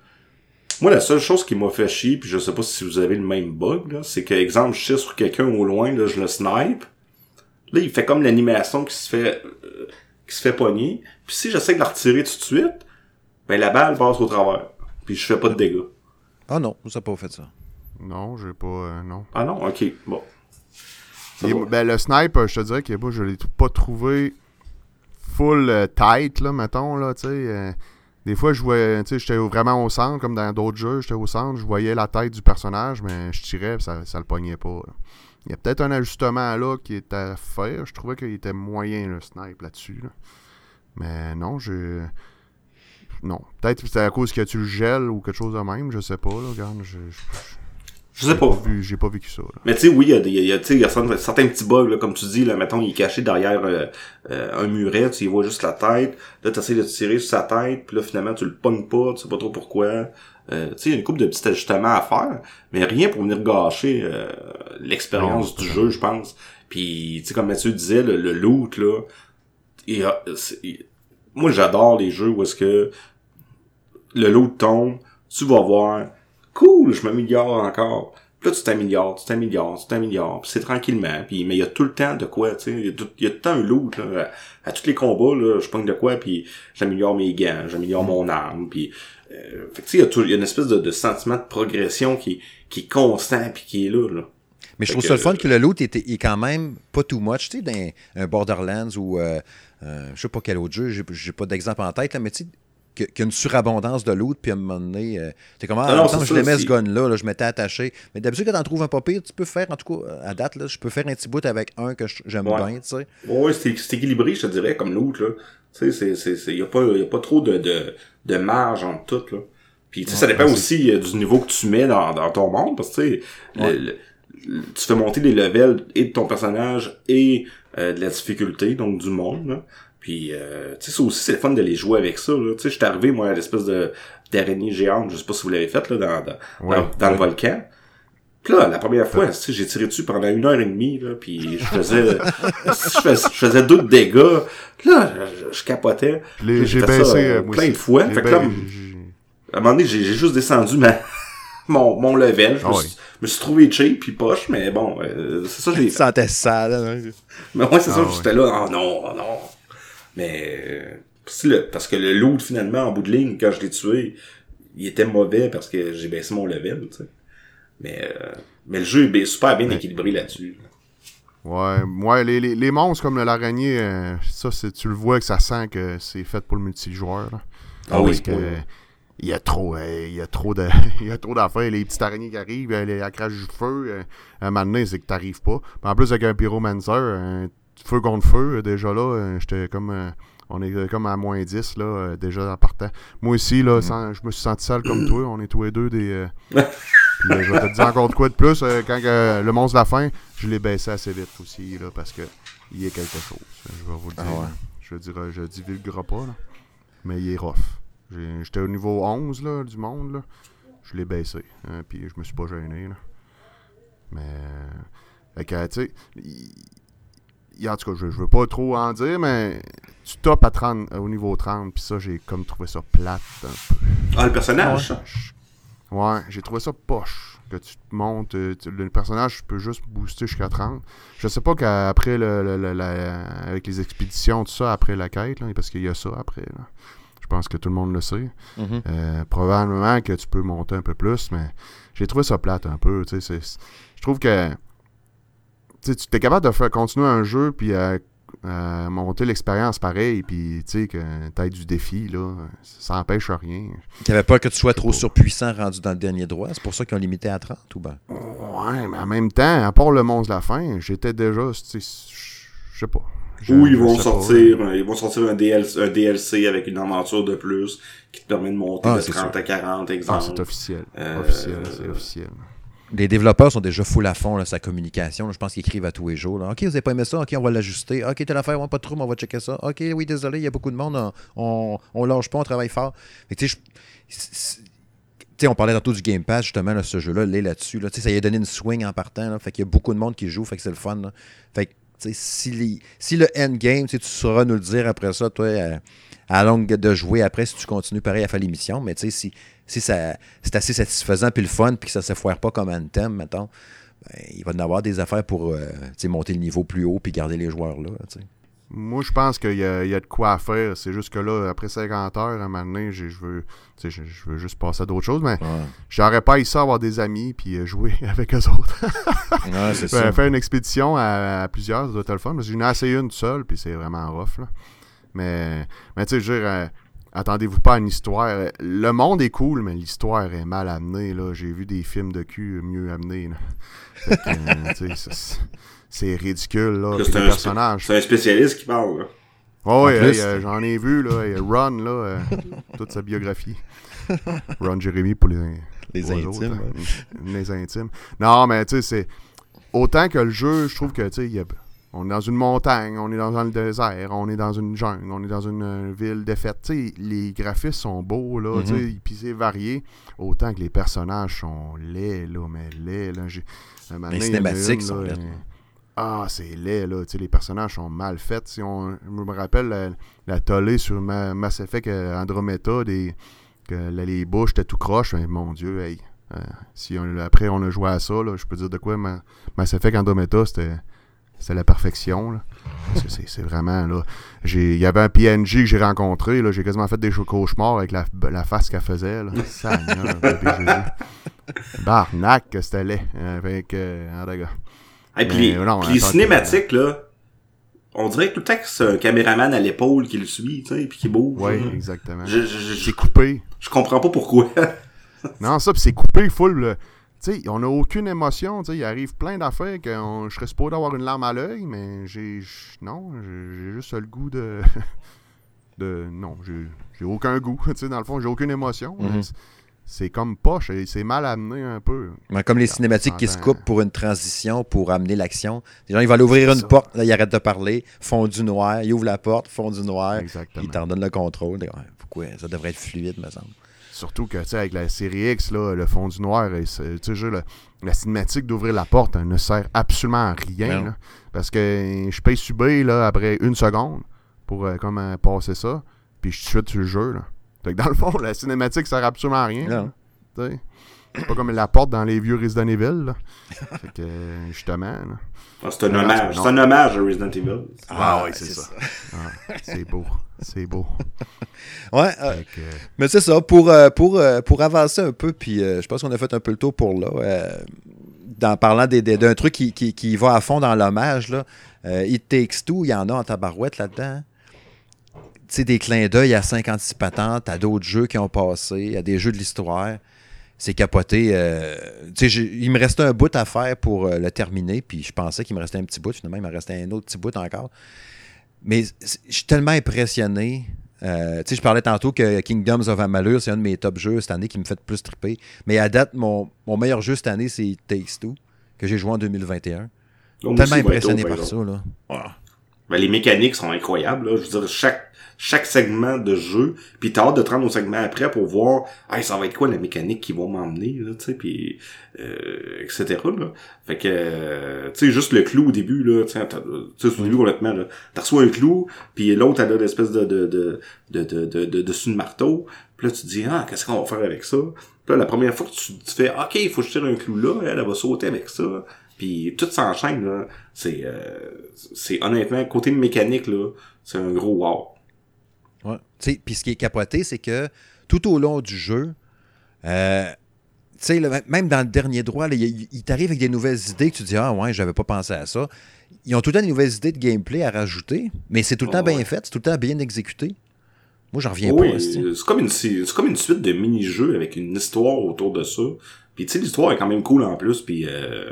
Moi, la seule chose qui m'a fait chier, puis je sais pas si vous avez le même bug, là, c'est que, exemple, je tire sur quelqu'un au loin, là, je le snipe. Là, il fait comme l'animation qui se fait euh, qui se fait pogner. Puis si j'essaie de la retirer tout de suite, ben la balle passe au travers. Puis je fais pas de dégâts. Ah non, ça n'a pas fait ça. Non, j'ai pas. euh, non. Ah non? Ok, bon. Et, ben, le sniper, je te dirais que je l'ai pas trouvé full euh, tight, là, mettons, là, tu sais. Des fois, je voyais, tu sais, j'étais vraiment au centre, comme dans d'autres jeux, j'étais au centre, je voyais la tête du personnage, mais je tirais, ça, ça le pognait pas. Il y a peut-être un ajustement là qui est à faire. Je trouvais qu'il était moyen le snipe là-dessus. là. Mais non, j'ai. Non. Peut-être que c'est à cause que tu le gèles ou quelque chose de même, je sais pas, là, regarde. je- Je sais pas. vu- J'ai pas vécu ça. là. Mais tu sais, oui, il y a, des- il y a, tu sais, il y a certains, petits bugs, là, comme tu dis, là, mettons, il est caché derrière euh, euh, un muret, tu y vois juste la tête, là, tu essaies de tirer sur sa tête, puis là, finalement, tu le pognes pas, tu sais pas trop pourquoi. Euh, tu sais, il y a une couple de petits ajustements à faire, mais rien pour venir gâcher euh, l'expérience du jeu, je pense. Puis, tu sais, comme Mathieu disait, le, le loot, là, il y a- c'est- il- moi, j'adore les jeux où est-ce que le loot tombe, tu vas voir, cool, je m'améliore encore. Puis là, tu t'améliores, tu t'améliores, tu t'améliores, puis c'est tranquillement. Puis, mais il y a tout le temps de quoi, tu sais. Il y a tout, il y a tout le temps un loot, là. À, à tous les combats, là, je pogne de quoi, puis j'améliore mes gants, j'améliore mon arme, puis... Euh, fait que, tu sais, il y a tout- il y a une espèce de, de sentiment de progression qui, qui est constant, puis qui est là, là. Mais je trouve ça le fun que le loot était, est quand même pas too much. Tu sais, dans un Borderlands ou euh, euh, je sais pas quel autre jeu, j'ai pas d'exemple en tête, là, mais tu sais, qu'il y a une surabondance de loot, puis à un moment donné, euh, t'es comme, ah, non, je l'aimais ce gun-là, là, je m'étais attaché. Mais d'habitude, quand t'en trouves un pas pire, tu peux faire, en tout cas, à date, là, je peux faire un petit bout avec un que j'aime Ouais. bien, tu sais. Ouais, c'est équilibré, je te dirais, comme l'autre, là. Tu sais, c'est, c'est, c'est, y a pas, y a pas trop de, de, de marge entre toutes, là. Puis, tu sais, ça dépend aussi euh, du niveau que tu mets dans, dans ton monde, parce que, tu sais, le- le- le- tu fais monter les levels et de ton personnage et euh, de la difficulté, donc du monde, là. Puis, euh, tu sais, ça aussi, c'est le fun de les jouer avec ça, là. Tu sais, je suis arrivé, moi, à l'espèce de, d'araignée géante, je sais pas si vous l'avez fait, là, dans, dans, Ouais. dans, dans le volcan. Puis là, la première fois, tu sais, j'ai tiré dessus pendant une heure et demie, là, puis je faisais, je faisais, je faisais deux dégâts. Là, je, je capotais. J'ai fait baissé ça, euh, euh, plein aussi. de fois. Fait que là, à un moment donné, j'ai j'ai juste descendu ma, mon, mon level. Je me, Ah oui. me suis trouvé cheap puis poche, mais bon, euh, c'est ça j'ai Tu sentais sale. hein. Mais moi, c'est ça, Ah ouais. j'étais là, oh non, oh non. Mais, euh, parce que le loot, finalement, en bout de ligne, quand je l'ai tué, il était mauvais parce que j'ai baissé mon level, tu sais. Mais, euh, mais le jeu est super bien équilibré là-dessus. Ouais, ouais les, les, les monstres comme l'araignée, euh, ça, c'est, tu le vois que ça sent que c'est fait pour le multijoueur. Là. Ah oui, Parce que oui, oui. il y a trop, euh, il y a trop de, il y a trop d'affaires. Les petites araignées qui arrivent, les elles crachent du feu. à un moment donné, c'est que t'arrives pas. En plus, avec un pyromancer, feu contre feu, euh, déjà là, euh, j'étais comme, euh, on est comme à moins 10, là, déjà en partant. Moi aussi, là, sans- je me suis senti sale comme toi. On est tous les deux des... puis euh, je vais te dire encore de quoi de plus. euh, quand euh, le monstre de la fin, je l'ai baissé assez vite aussi, là, parce que il y a quelque chose. Je vais vous le dire. Ah ouais. Je dirais, je divulguerai pas, là. Mais il est rough. J'étais au niveau 11 là, du monde, là. Je l'ai baissé. hein, puis je me suis pas gêné, là. Mais. fait que, tu sais. il- En tout cas, je, je veux pas trop en dire, mais tu topes à 30, au niveau 30, puis ça, j'ai comme trouvé ça plate un peu. Ah, le personnage? Ouais, j'ai trouvé ça poche. Que tu te montes, euh, tu- le personnage peut juste booster jusqu'à 30. Je sais pas qu'après le, le- le- la- avec les expéditions, tout ça, après la quête, là, parce qu'il y a ça après. Là. Je pense que tout le monde le sait. Mhm. Euh, probablement que tu peux monter un peu plus, mais j'ai trouvé ça plate un peu. tu sais, c'est- Je trouve que tu tu es capable de faire continuer un jeu puis à, à monter l'expérience pareil, puis tu sais, que tu du défi, là, ça n'empêche rien. T'avais peur que tu sois trop pas. surpuissant rendu dans le dernier droit? C'est pour ça qu'ils ont limité à 30 ou ben? Ouais, mais en même temps, à part le monstre de la fin, j'étais déjà, tu sais, je sais pas. Ou ils vont pas. sortir, euh, ils vont sortir un DLC, un DLC avec une aventure de plus qui te permet de monter Ah, de c'est 30 à 40, Ah, exemple. c'est officiel. Euh, Officiel, c'est officiel. Les développeurs sont déjà full à fond, sa communication. Je pense qu'ils écrivent à tous les jours. OK, vous avez pas aimé ça? OK, on va l'ajuster. OK, telle affaire, ouais, pas de trouble, on va checker ça. OK, oui, désolé, il y a beaucoup de monde. On, on, lâche pas, on travaille fort. Tu sais, on parlait tantôt du Game Pass, justement, ce jeu-là, l'est là-dessus. Ça y a donné une swing en partant. Là. Fait qu'il y a beaucoup de monde qui joue, fait que c'est le fun. Fait que, si, le endgame, tu tu sauras nous le dire après ça, toi, à longue de jouer après, si tu continues pareil à faire l'émission. Mais tu sais, si, si ça, c'est assez satisfaisant puis le fun, puis que ça se foire pas comme Anthem, mettons, ben, il va y en avoir des affaires pour euh, monter le niveau plus haut puis garder les joueurs là. Moi, je pense qu'il y, a il y a de quoi à faire. C'est juste que là, après 50 heures, à un moment donné, je veux, je, juste passer à d'autres choses, mais j'aurais pas ici avoir des amis puis euh, jouer avec eux autres. Ouais, c'est Ben, ça. faire une expédition à, à plusieurs, ça doit être le fun. Parce que j'en ai essayé une seule, puis c'est vraiment rough. Là. Mais, mais tu sais, je veux dire, euh, attendez-vous pas à une histoire. Le monde est cool, mais l'histoire est mal amenée. là. J'ai vu des films de cul mieux amenés. là. Fait que, euh, c'est- c'est ridicule. Là. C'est les un personnages. C'est un spécialiste qui parle, là. Oh, oui, hey, euh, j'en ai vu, là, et Ron, là, euh, toute sa biographie. Ron Jeremy pour les, Les pour eux autres, intimes. hein. Les intimes. Non, mais tu sais, c'est. Autant que le jeu, je trouve que, tu sais, il y a- on est dans une montagne, on est dans un désert, on est dans une jungle, on est dans une euh, ville défaite. Tu sais, les graphismes sont beaux, là, sais, puis c'est varié. Autant que les personnages sont laids, là, mais laids, là. A cinématiques une, sont là, laides. ah, c'est laid, là. Tu sais, les personnages sont mal faits. Si on, je me rappelle la, la tollée sur Ma- Mass Effect euh, Andromeda, des, que là, les bouches étaient tout croche. Mais mon Dieu, hey. euh, si on- après on a joué à ça, là, je peux dire de quoi Ma- Mass Effect Andromeda, c'était c'était la perfection. Là. Parce que c'est c'est vraiment là. j'ai- Il y avait un PNJ que j'ai rencontré, là, j'ai quasiment fait des cauchemars avec la, la face qu'elle faisait. Là. Seigneur, bébé Jésus. Barnac que c'était laid. Avec, euh, en puis, les, non, puis les attends, cinématiques, là, on dirait tout le temps que c'est un caméraman à l'épaule qui le suit, tu sais, puis qui bouge. Oui, exactement. C'est coupé. je comprends pas pourquoi. Non, ça, puis c'est coupé full. là. Sais, on n'a aucune émotion. Tu sais, il arrive plein d'affaires que on- je serais supposé avoir une larme à l'œil, mais j'ai. Non, j'ai juste le goût de. de non, j'ai aucun goût. Tu sais, dans le fond, j'ai aucune émotion. Mhm. C'est- C'est comme poche. et C'est mal amené un peu. Ouais, comme les Ah, cinématiques qui se attends. coupent pour une transition, pour amener l'action. Les gens, ils vont aller ouvrir une ça. porte, là, ils arrêtent de parler, font du noir, ils ouvrent la porte, font du noir, Exactement. ils t'en donnent le contrôle. Ouais, pourquoi ça devrait être fluide, me semble. Surtout que, tu sais, avec la série X, là, le fond du noir, et le- la cinématique d'ouvrir la porte elle ne sert absolument à rien. Là. parce que je paye subir là, après une seconde pour euh, comme, euh, passer ça, puis je chute sur le jeu. Là. Fait que dans le fond, la cinématique sert absolument à rien. Non. là, pas comme la porte dans les vieux Resident Evil. Là. fait que, euh, justement, là. Ah, c'est un hommage. C'est un hommage à Resident Evil. Ah ouais, c'est ça. Ah, c'est beau. C'est beau. Ouais, euh, que, mais c'est ça, pour, euh, pour, euh, pour avancer un peu, puis euh, je pense qu'on a fait un peu le tour pour là. euh, dans parlant des- des- d'un truc qui, qui, qui va à fond dans l'hommage, là, euh, It Takes Two, il y en a en tabarouette là-dedans. Tu sais, des clins d'œil à 56 patentes, à d'autres jeux qui ont passé, à des jeux de l'histoire. C'est capoté. euh, il me restait un bout à faire pour euh, le terminer, puis je pensais qu'il me restait un petit bout. Finalement, il me restait un autre petit bout encore. Mais je suis tellement impressionné. Euh, je parlais tantôt que Kingdoms of Amalur, c'est un de mes top jeux cette année qui me fait le plus triper. Mais à date, mon, mon meilleur jeu cette année, c'est Takes Two, que j'ai joué en 2021. Donc, tellement impressionné par ça, là. Ben, les mécaniques sont incroyables. Là. Je veux dire, chaque chaque segment de jeu, puis t'as hâte de te rendre au segment après pour voir, hey, ça va être quoi la mécanique qui va m'emmener, là, tu sais, puis euh, etc. Là. Fait que, euh, tu sais, juste le clou au début, là, tu sais, sais, au début complètement, là, t'as reçu un clou, puis l'autre elle a l'espèce de de de de de de, de, dessus de marteau, puis là tu te dis, ah, qu'est-ce qu'on va faire avec ça? Puis là, la première fois que tu, tu fais, ok, il faut que je tire un clou là, elle, elle va sauter avec ça. Puis tout s'enchaîne, là. C'est, euh, c'est honnêtement, côté mécanique, là, c'est un gros wow. Ouais. Tu sais, Puis ce qui est capoté, c'est que tout au long du jeu, euh, tu sais, là, même dans le dernier droit, là, il, il t'arrive avec des nouvelles idées que tu dis Ah ouais, j'avais pas pensé à ça. Ils ont tout le temps des nouvelles idées de gameplay à rajouter, mais c'est tout le temps Oh, bien ouais. fait, c'est tout le temps bien exécuté. Moi, j'en reviens Oui, pas. c'est- c'est comme une c'est comme une suite de mini-jeux avec une histoire autour de ça. Puis tu sais l'histoire est quand même cool en plus puis euh,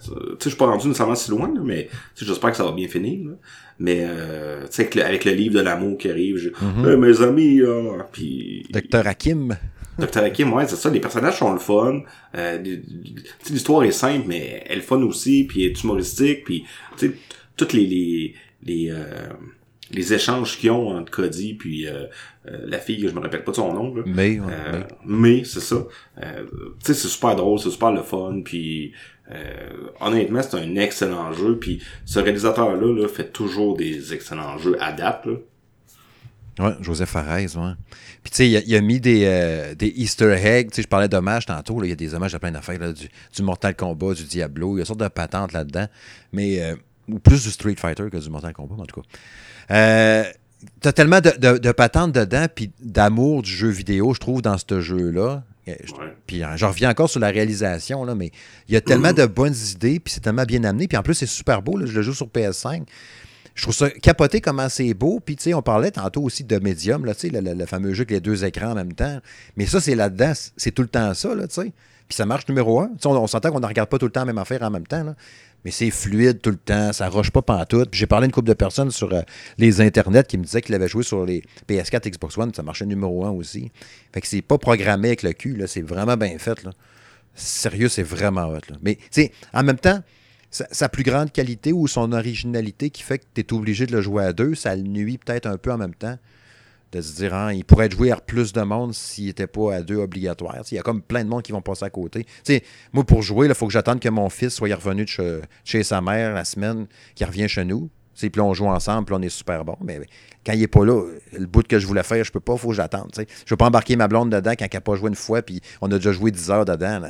tu sais je suis pas rendu nécessairement si loin là, mais j'espère que ça va bien finir. là. Mais euh, tu sais avec, le- avec le livre de l'amour qui arrive, je, Mhm. Hey, mes amis euh, puis Docteur Hakim. Dr. Hakim, ouais, c'est ça, les personnages sont le fun. Euh, les- tu sais, l'histoire est simple, mais elle est fun aussi, puis elle est humoristique, puis tu sais, toutes les les les, euh, les échanges qu'ils ont entre Cody puis euh, euh, la fille, je me rappelle pas de son nom, là. Mais, ouais, Euh, mais- mais c'est ça. Euh, tu sais, c'est super drôle, c'est super le fun, puis euh, honnêtement, c'est un excellent jeu, puis ce réalisateur-là là, fait toujours des excellents jeux à date, là. Ouais, Joseph Fares, ouais. Puis tu sais, il a, il a mis des, euh, des Easter eggs. Tu sais, je parlais d'hommages tantôt. là, Il y a des hommages à plein d'affaires. là, Du, du Mortal Kombat, du Diablo. Il y a une sorte de patente là-dedans. Mais, euh, ou plus du Street Fighter que du Mortal Kombat, en tout cas. Euh, T'as tellement de, de, de patentes dedans, puis d'amour du jeu vidéo, je trouve, dans ce jeu-là. Euh. Puis euh, je reviens encore sur la réalisation, là, mais il y a tellement de bonnes idées, puis c'est tellement bien amené. Puis en plus, c'est super beau. là, je le joue sur PS5 je trouve ça capoté comment c'est beau. Puis, tu sais, on parlait tantôt aussi de Medium, là, tu sais, le, le- le fameux jeu avec les deux écrans en même temps. Mais ça, c'est là-dedans, c'est tout le temps ça, là, tu sais. Puis ça marche numéro un. Tu sais, on, on s'entend qu'on ne regarde pas tout le temps la même affaire en même temps, là. Mais c'est fluide tout le temps, ça roche pas pantoute. J'ai parlé à une couple de personnes sur euh, les internets qui me disaient qu'ils avaient joué sur les PS4, Xbox One, ça marchait numéro un aussi. Fait que c'est pas programmé avec le cul, c'est vraiment bien fait, là. Sérieux, c'est vraiment hot, là. Mais, en même temps, sa, sa plus grande qualité ou son originalité qui fait que tu es obligé de le jouer à deux, ça le nuit peut-être un peu en même temps. De se dire, hein, il pourrait joué à plus de monde s'il n'était pas à deux obligatoire. Tu sais, Il y a comme plein de monde qui vont passer à côté. Moi, pour jouer, il faut que j'attende que mon fils soit revenu chez, sa mère la semaine, qu'il revient chez nous. Puis on joue ensemble, puis on est super bon. Mais quand il n'est pas là, le bout que je voulais faire, je peux pas, il faut que j'attende. Je ne veux pas embarquer ma blonde dedans quand elle n'a pas joué une fois, puis on a déjà joué 10 heures dedans.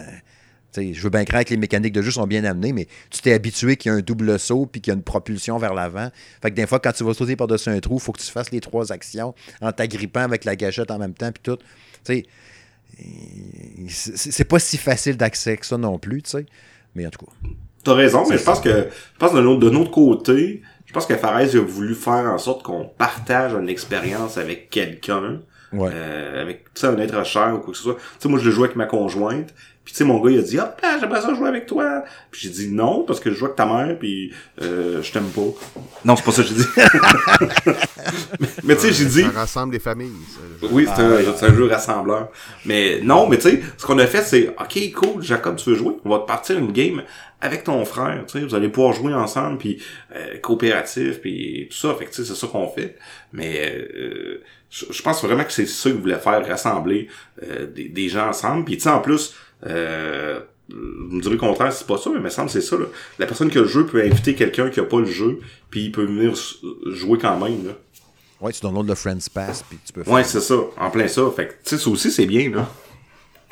Je veux bien croire que les mécaniques de jeu sont bien amenées, mais tu t'es habitué qu'il y a un double saut puis qu'il y a une propulsion vers l'avant. Fait que des fois, quand tu vas sauter par-dessus un trou, il faut que tu fasses les trois actions en t'agrippant avec la gâchette en même temps puis tout. C'est pas si facile d'accès que ça non plus, tu sais. Mais en tout cas, T'as raison, mais je pense que je pense de notre, de notre côté, je pense que Fares a voulu faire en sorte qu'on partage une expérience avec quelqu'un, ouais. euh, avec un être cher ou quoi que ce soit. Tu sais, moi je le joue avec ma conjointe, puis tu sais mon gars il a dit hop là, j'aimerais ça jouer avec toi. Puis j'ai dit non parce que je joue avec ta mère puis euh, je t'aime pas. Non, c'est pas ça que j'ai dit. mais mais tu sais, j'ai dit Ça rassemble des familles. ça, oui, c'est un, c'est un jeu rassembleur. Mais non, mais tu sais, ce qu'on a fait, c'est OK, cool, Jacob, tu veux jouer? On va te partir une game avec ton frère, tu sais, vous allez pouvoir jouer ensemble, puis euh, coopératif, puis tout ça. Fait que tu sais, c'est ça qu'on fait. Mais euh, je je pense vraiment que c'est ça que vous voulez faire, rassembler euh, des, des gens ensemble. Puis tu sais, en plus, euh, vous me direz le contraire, c'est pas ça, mais il me semble que c'est ça. Là. La personne qui a le jeu peut inviter quelqu'un qui a pas le jeu, puis il peut venir s- jouer quand même. Là. Ouais, tu downloads le Friends Pass puis tu peux faire. Ouais, c'est ça, en plein ça. Fait que, tu sais, ça aussi, c'est bien, là.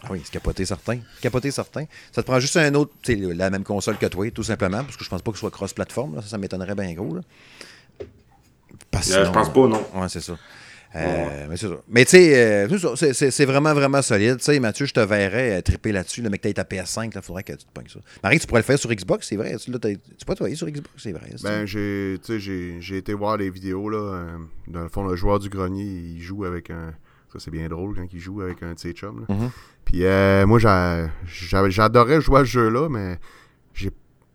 Ah oui, c'est capoté certain. Capoté certain. Ça te prend juste un autre, tu sais, la même console que toi, tout simplement, parce que je pense pas que ce soit cross-platform. Ça, ça m'étonnerait bien gros. Là. Parce Euh, je pense pas, non. Ouais, c'est ça. Euh, Mais c'est ça. Mais tu sais, euh, c'est vraiment, vraiment solide. Tu sais, Mathieu, je te verrais euh, triper là-dessus, le mec, t'as ta PS5, il faudrait que tu te pognes ça. Marie, tu pourrais le faire sur Xbox, c'est vrai. Tu, là, tu peux travailler sur Xbox, c'est vrai. Ben, j'ai, été voir les vidéos, là. dans le fond, le joueur du grenier, il joue avec un. Ça, c'est bien drôle quand il joue avec un de ses chums, là. Mhm. Puis, euh, moi, j'a- j'a- j'adorais jouer à ce jeu-là, mais j'ai.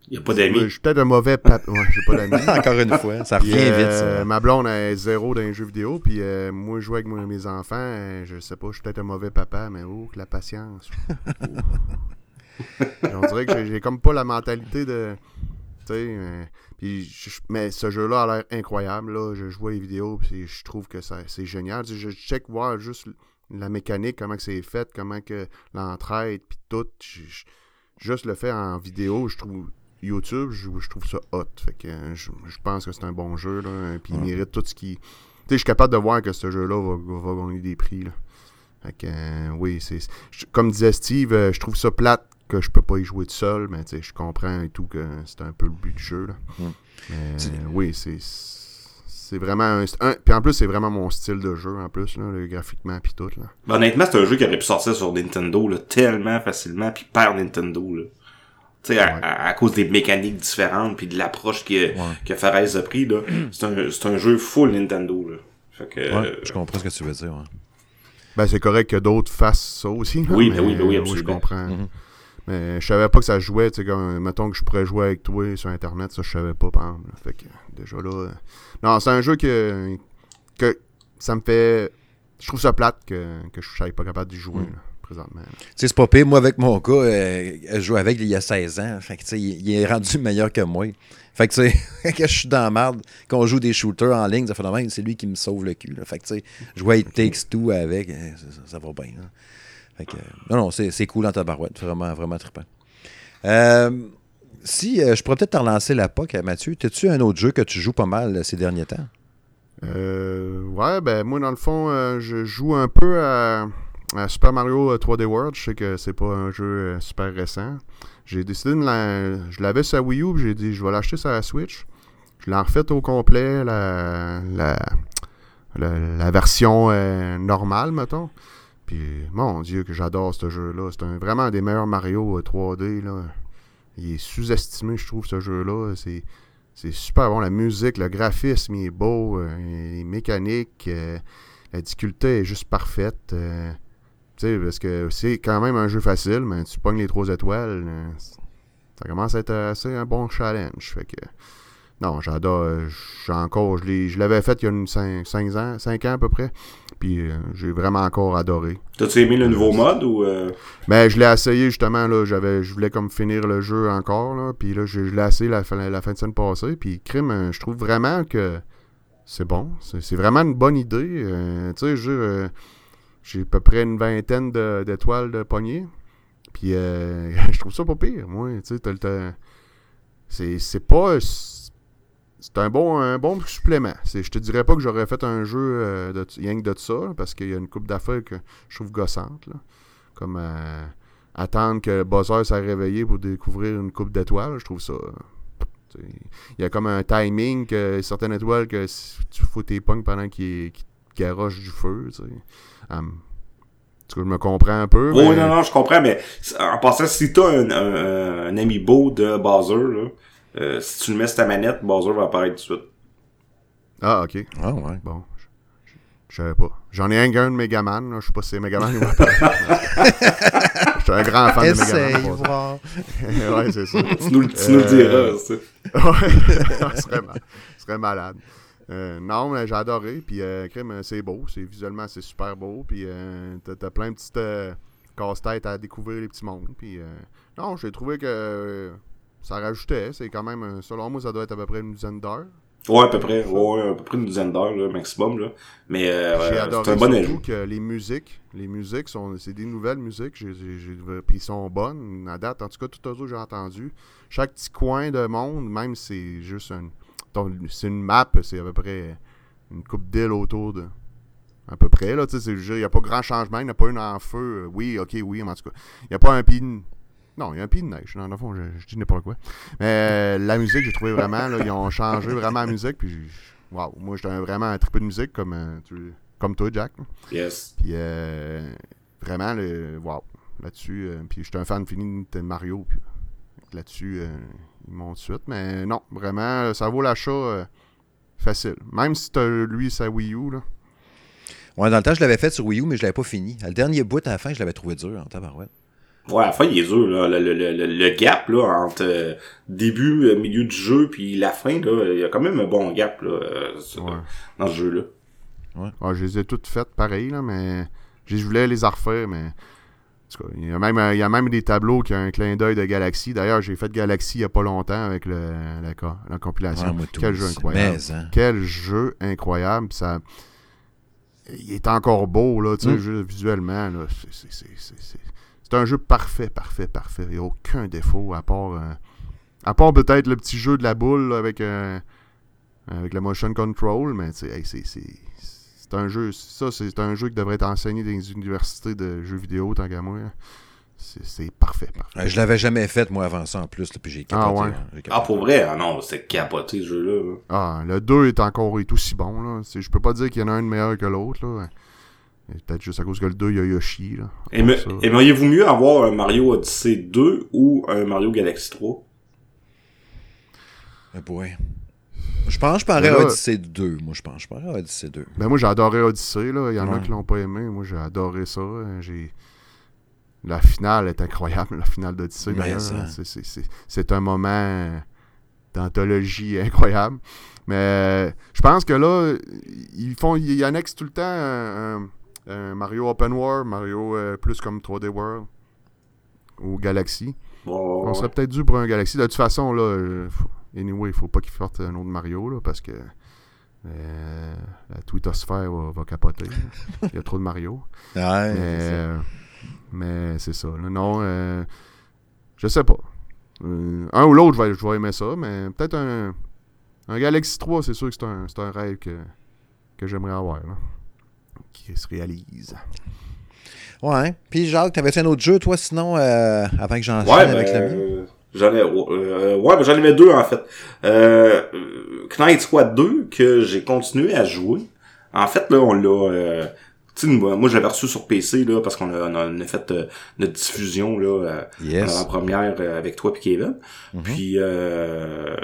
Il y a pas Je d'amis. suis peut-être un mauvais papa. Ouais, j'ai pas d'amis. Encore une fois, ça Puis, revient euh, vite, ça. Ma blonde est zéro dans les jeux vidéo, puis euh, moi, je joue avec mes enfants, euh, je sais pas, je suis peut-être un mauvais papa, mais oh, que la patience. On dirait que j'ai- comme pas la mentalité de. Tu sais, euh, puis je- mais ce jeu-là a l'air incroyable, là. Je, je vois les vidéos, puis je trouve que ça- c'est génial. Je check voir juste la mécanique, comment que c'est fait, comment que l'entraide, puis tout. Je- je- juste le fait en vidéo, je trouve. YouTube, je, je trouve ça hot. Fait que euh, je, je pense que c'est un bon jeu, là. Puis il mérite tout ce qui. Tu sais, je suis capable de voir que ce jeu-là va, gagner des prix, là. Fait que, euh, oui, c'est. Comme disait Steve, euh, je trouve ça plate que je peux pas y jouer tout seul, mais tu sais, je comprends et tout que c'est un peu le but du jeu, là. Mm. Mais, C'est- oui, c'est. c'est vraiment un, un- Puis en plus, c'est vraiment mon style de jeu, en plus, là, le graphiquement, puis tout, là. Ben, honnêtement, c'est un jeu qui aurait pu sortir sur Nintendo là, tellement facilement, puis par Nintendo. Là. Tu sais, à, Ouais. à- à cause des mécaniques différentes, puis de l'approche que, que Fares a pris, là, c'est un, c'est un jeu full Nintendo. Là. Fait que, Ouais, euh, je comprends ce que tu veux dire. ouais. Ben, c'est correct que d'autres fassent ça aussi. là, Oui, mais, ben oui, ben oui, euh, je absolument. comprends. Mhm. Mais je savais pas que ça jouait, tu sais, comme, mettons que je pourrais jouer avec toi sur Internet, ça, je savais pas, par exemple. là. Fait que, déjà là... euh, Non, c'est un jeu que, que ça me fait... Je trouve ça plate que, que je sois pas capable d'y jouer, Mm. Présentement. là. Tu sais, c'est pas pire. Moi, avec mon gars, euh, je jouais avec il y a 16 ans. Fait que, il, il est rendu meilleur que moi. Fait que, tu sais, quand je suis dans la merde, quand on joue des shooters en ligne, ça fait même, c'est lui qui me sauve le cul. là. Fait que, tu sais, jouer Takes Two avec, euh, ça, va bien. là. Fait que, euh, non, non, c'est cool dans ta barouette. Vraiment, vraiment trippant. Euh, si, euh, je pourrais peut-être te relancer la POC, Mathieu. T'as-tu un autre jeu que tu joues pas mal ces derniers temps? Euh, ouais, ben moi, dans le fond, je joue un peu à Super Mario euh, 3D World. Je sais que c'est pas un jeu euh, super récent. J'ai décidé de la... Je l'avais sur Wii U, j'ai dit je vais l'acheter sur la Switch. Je l'ai refait au complet, la, la, la, version euh, normale, mettons. Puis, mon Dieu, que j'adore ce jeu-là. C'est vraiment un des meilleurs Mario euh, 3D. Là. Il est sous-estimé, je trouve, ce jeu-là. C'est... C'est super bon. La musique, le graphisme, il est beau. euh, les mécaniques, euh, la difficulté est juste parfaite. Sais, parce que c'est quand même un jeu facile, mais tu pognes les trois étoiles. euh, ça commence à être assez un bon challenge. Fait que. Non, j'adore. euh, j'ai encore. Je l'ai- je l'avais fait il y a 5 ans, 5 ans à peu près. Puis euh, j'ai vraiment encore adoré. T'as-tu aimé le nouveau mode ou... euh, Mais je l'ai essayé justement, là, j'avais, je voulais comme finir le jeu encore, là, puis là, je, je l'ai essayé la, fin- la fin de semaine passée, puis crime, je trouve vraiment que c'est bon, c'est, c'est vraiment une bonne idée, euh, tu sais, je veux dire, j'ai à peu près une vingtaine de- d'étoiles de poignée, puis euh, je trouve ça pas pire, moi, tu sais, le c'est, pas... C'est un bon, un bon supplément. Je te dirais pas que j'aurais fait un jeu euh, de, rien que de ça, parce qu'il y a une coupe d'affaires que je trouve gossante. Là. Comme euh, attendre que Buzzer s'est réveillé pour découvrir une coupe d'étoiles, je trouve ça. Il y a comme un timing que certaines étoiles que tu fous tes pognes pendant qu'il qu'il garoche du feu. Tu cas, je me comprends un peu. Oui, mais- non, non, je comprends, mais en passant, si t'as un, un, un ami beau de Bowser, là, euh, si tu le mets sur ta manette, Bowser va apparaître tout de suite. Ah, ok. Ah, ouais. Bon. Je, savais pas. J'en ai un gars de Megaman. Là. Je sais pas si c'est Megaman ou Je suis un grand fan de Essaye, Megaman. voir. ouais, c'est ça. Tu nous, le- tu nous le Euh, diras, tu sais. ouais, ce serait, ma- ce serait malade. Euh, non, mais j'ai adoré. Puis, euh, c'est beau. C'est, visuellement, c'est super beau. Puis, euh, t'as, plein de petites euh, casse-têtes à découvrir les petits mondes. Puis, non, j'ai trouvé que ça rajoutait. C'est quand même, selon moi, ça doit être à peu près une dizaine d'heures. Ouais, à peu près. Ouais, à peu près une dizaine d'heures, maximum, là. Mais, J'ai adoré c'est un bon ajout. que les musiques, les musiques sont, c'est des nouvelles musiques, j'ai, puis ils sont bonnes à date. En tout cas, tout autres que j'ai entendu. Chaque petit coin de monde, même c'est juste un, c'est une map, c'est à peu près une coupe d'îles autour de, à peu près là. Tu sais, il n'y a pas grand changement, il n'y a pas une en feu. Oui, ok, oui, mais en tout cas, il n'y a pas un pied. de- Non, il y a un pied de neige. Dans le fond, je, je dis n'importe quoi. Mais euh, la musique, j'ai trouvé vraiment, là, ils ont changé vraiment la musique. Puis, waouh, moi, j'étais vraiment un triple de musique comme, euh, tu- comme toi, Jack. là. Yes. Puis euh, vraiment, le, wow, là-dessus. euh, puis j'étais un fan fini de Mario. Puis là-dessus, euh, ils m'ont de suite. Mais non, vraiment, ça vaut l'achat euh, facile. Même si t'as lui sa Wii U, là. Ouais, dans le temps, je l'avais fait sur Wii U, mais je l'avais pas fini. Le dernier bout à la fin, je l'avais trouvé dur en tabarouette. Ouais, à la fin, il est dur, là. Le, le, le, le- le gap, là, entre euh, début, euh, milieu du jeu, puis la fin, là, il y a quand même un bon gap, là, euh, sur- Ouais. dans ce jeu-là. Ouais, je les ai toutes faites pareil, là, mais je voulais les refaire, mais. En tout cas, Il y, a même, il y a même des tableaux qui ont un clin d'œil de Galaxy. D'ailleurs, j'ai fait Galaxy il n'y a pas longtemps avec le, la, la compilation. Ouais, Quel jeu incroyable. Hein. Quel jeu incroyable. Ça... Il est encore beau, là, tu Mm. visuellement. C'est, un jeu parfait, parfait, parfait. Il n'y a aucun défaut, à part, euh, à part peut-être le petit jeu de la boule là, avec, euh, avec le motion control, mais hey, c'est un jeu, ça, c'est un jeu qui devrait être enseigné dans les universités de jeux vidéo, tant qu'à moi. là. c'est parfait, parfait. je l'avais jamais fait, moi, avant ça, en plus, puis j'ai ah, capoté. Ah, ah, pour vrai? Ah non, c'est capoté, ce jeu-là. Ah, le 2 est encore est aussi bon, là. Je peux pas dire qu'il y en a un de meilleur que l'autre, là. Peut-être juste à cause que le 2, il y a Yoshi, là. Aimeriez-vous mieux avoir un Mario Odyssey 2 ou un Mario Galaxy 3? Ah, boy. Je pense que je parlerais Odyssey 2. Moi, je pense je parlerais Odyssey 2. Ben, moi, j'ai adoré Odyssey, là. Il y en a qui l'ont pas aimé. Moi, j'ai adoré ça. J'ai... La finale est incroyable, la finale d'Odyssey, d'ailleurs. C'est un moment d'anthologie incroyable. Mais je pense que là, ils font, ils annexent tout le temps un, Mario Open World, Mario euh, plus comme 3D World ou Galaxy. On serait peut-être dû pour un Galaxy. De toute façon, là, euh, anyway, il faut pas qu'ils fassent un autre Mario là, parce que euh, la twittosphère va, va capoter. Il y a trop de Mario. Ouais, mais c'est ça. non, euh, je sais pas. Euh, un ou l'autre, je vais, je vais aimer ça, mais peut-être un, un Galaxy 3, c'est sûr que c'est un, un, rêve que, que j'aimerais avoir, là, qui se réalise. Ouais. Puis Jacques, t'avais un autre jeu, toi, sinon, euh, avant que j'enchaîne ouais, avec ben, le mien? J'en ai, euh, ouais, j'en avais deux en fait. Euh, Knight Squad 2 que j'ai continué à jouer. En fait là, on l'a, euh, moi, j'avais reçu sur PC là parce qu'on a, on a, fait euh, notre diffusion là euh, en première euh, avec toi et Kevin. Mm-hmm. Puis euh,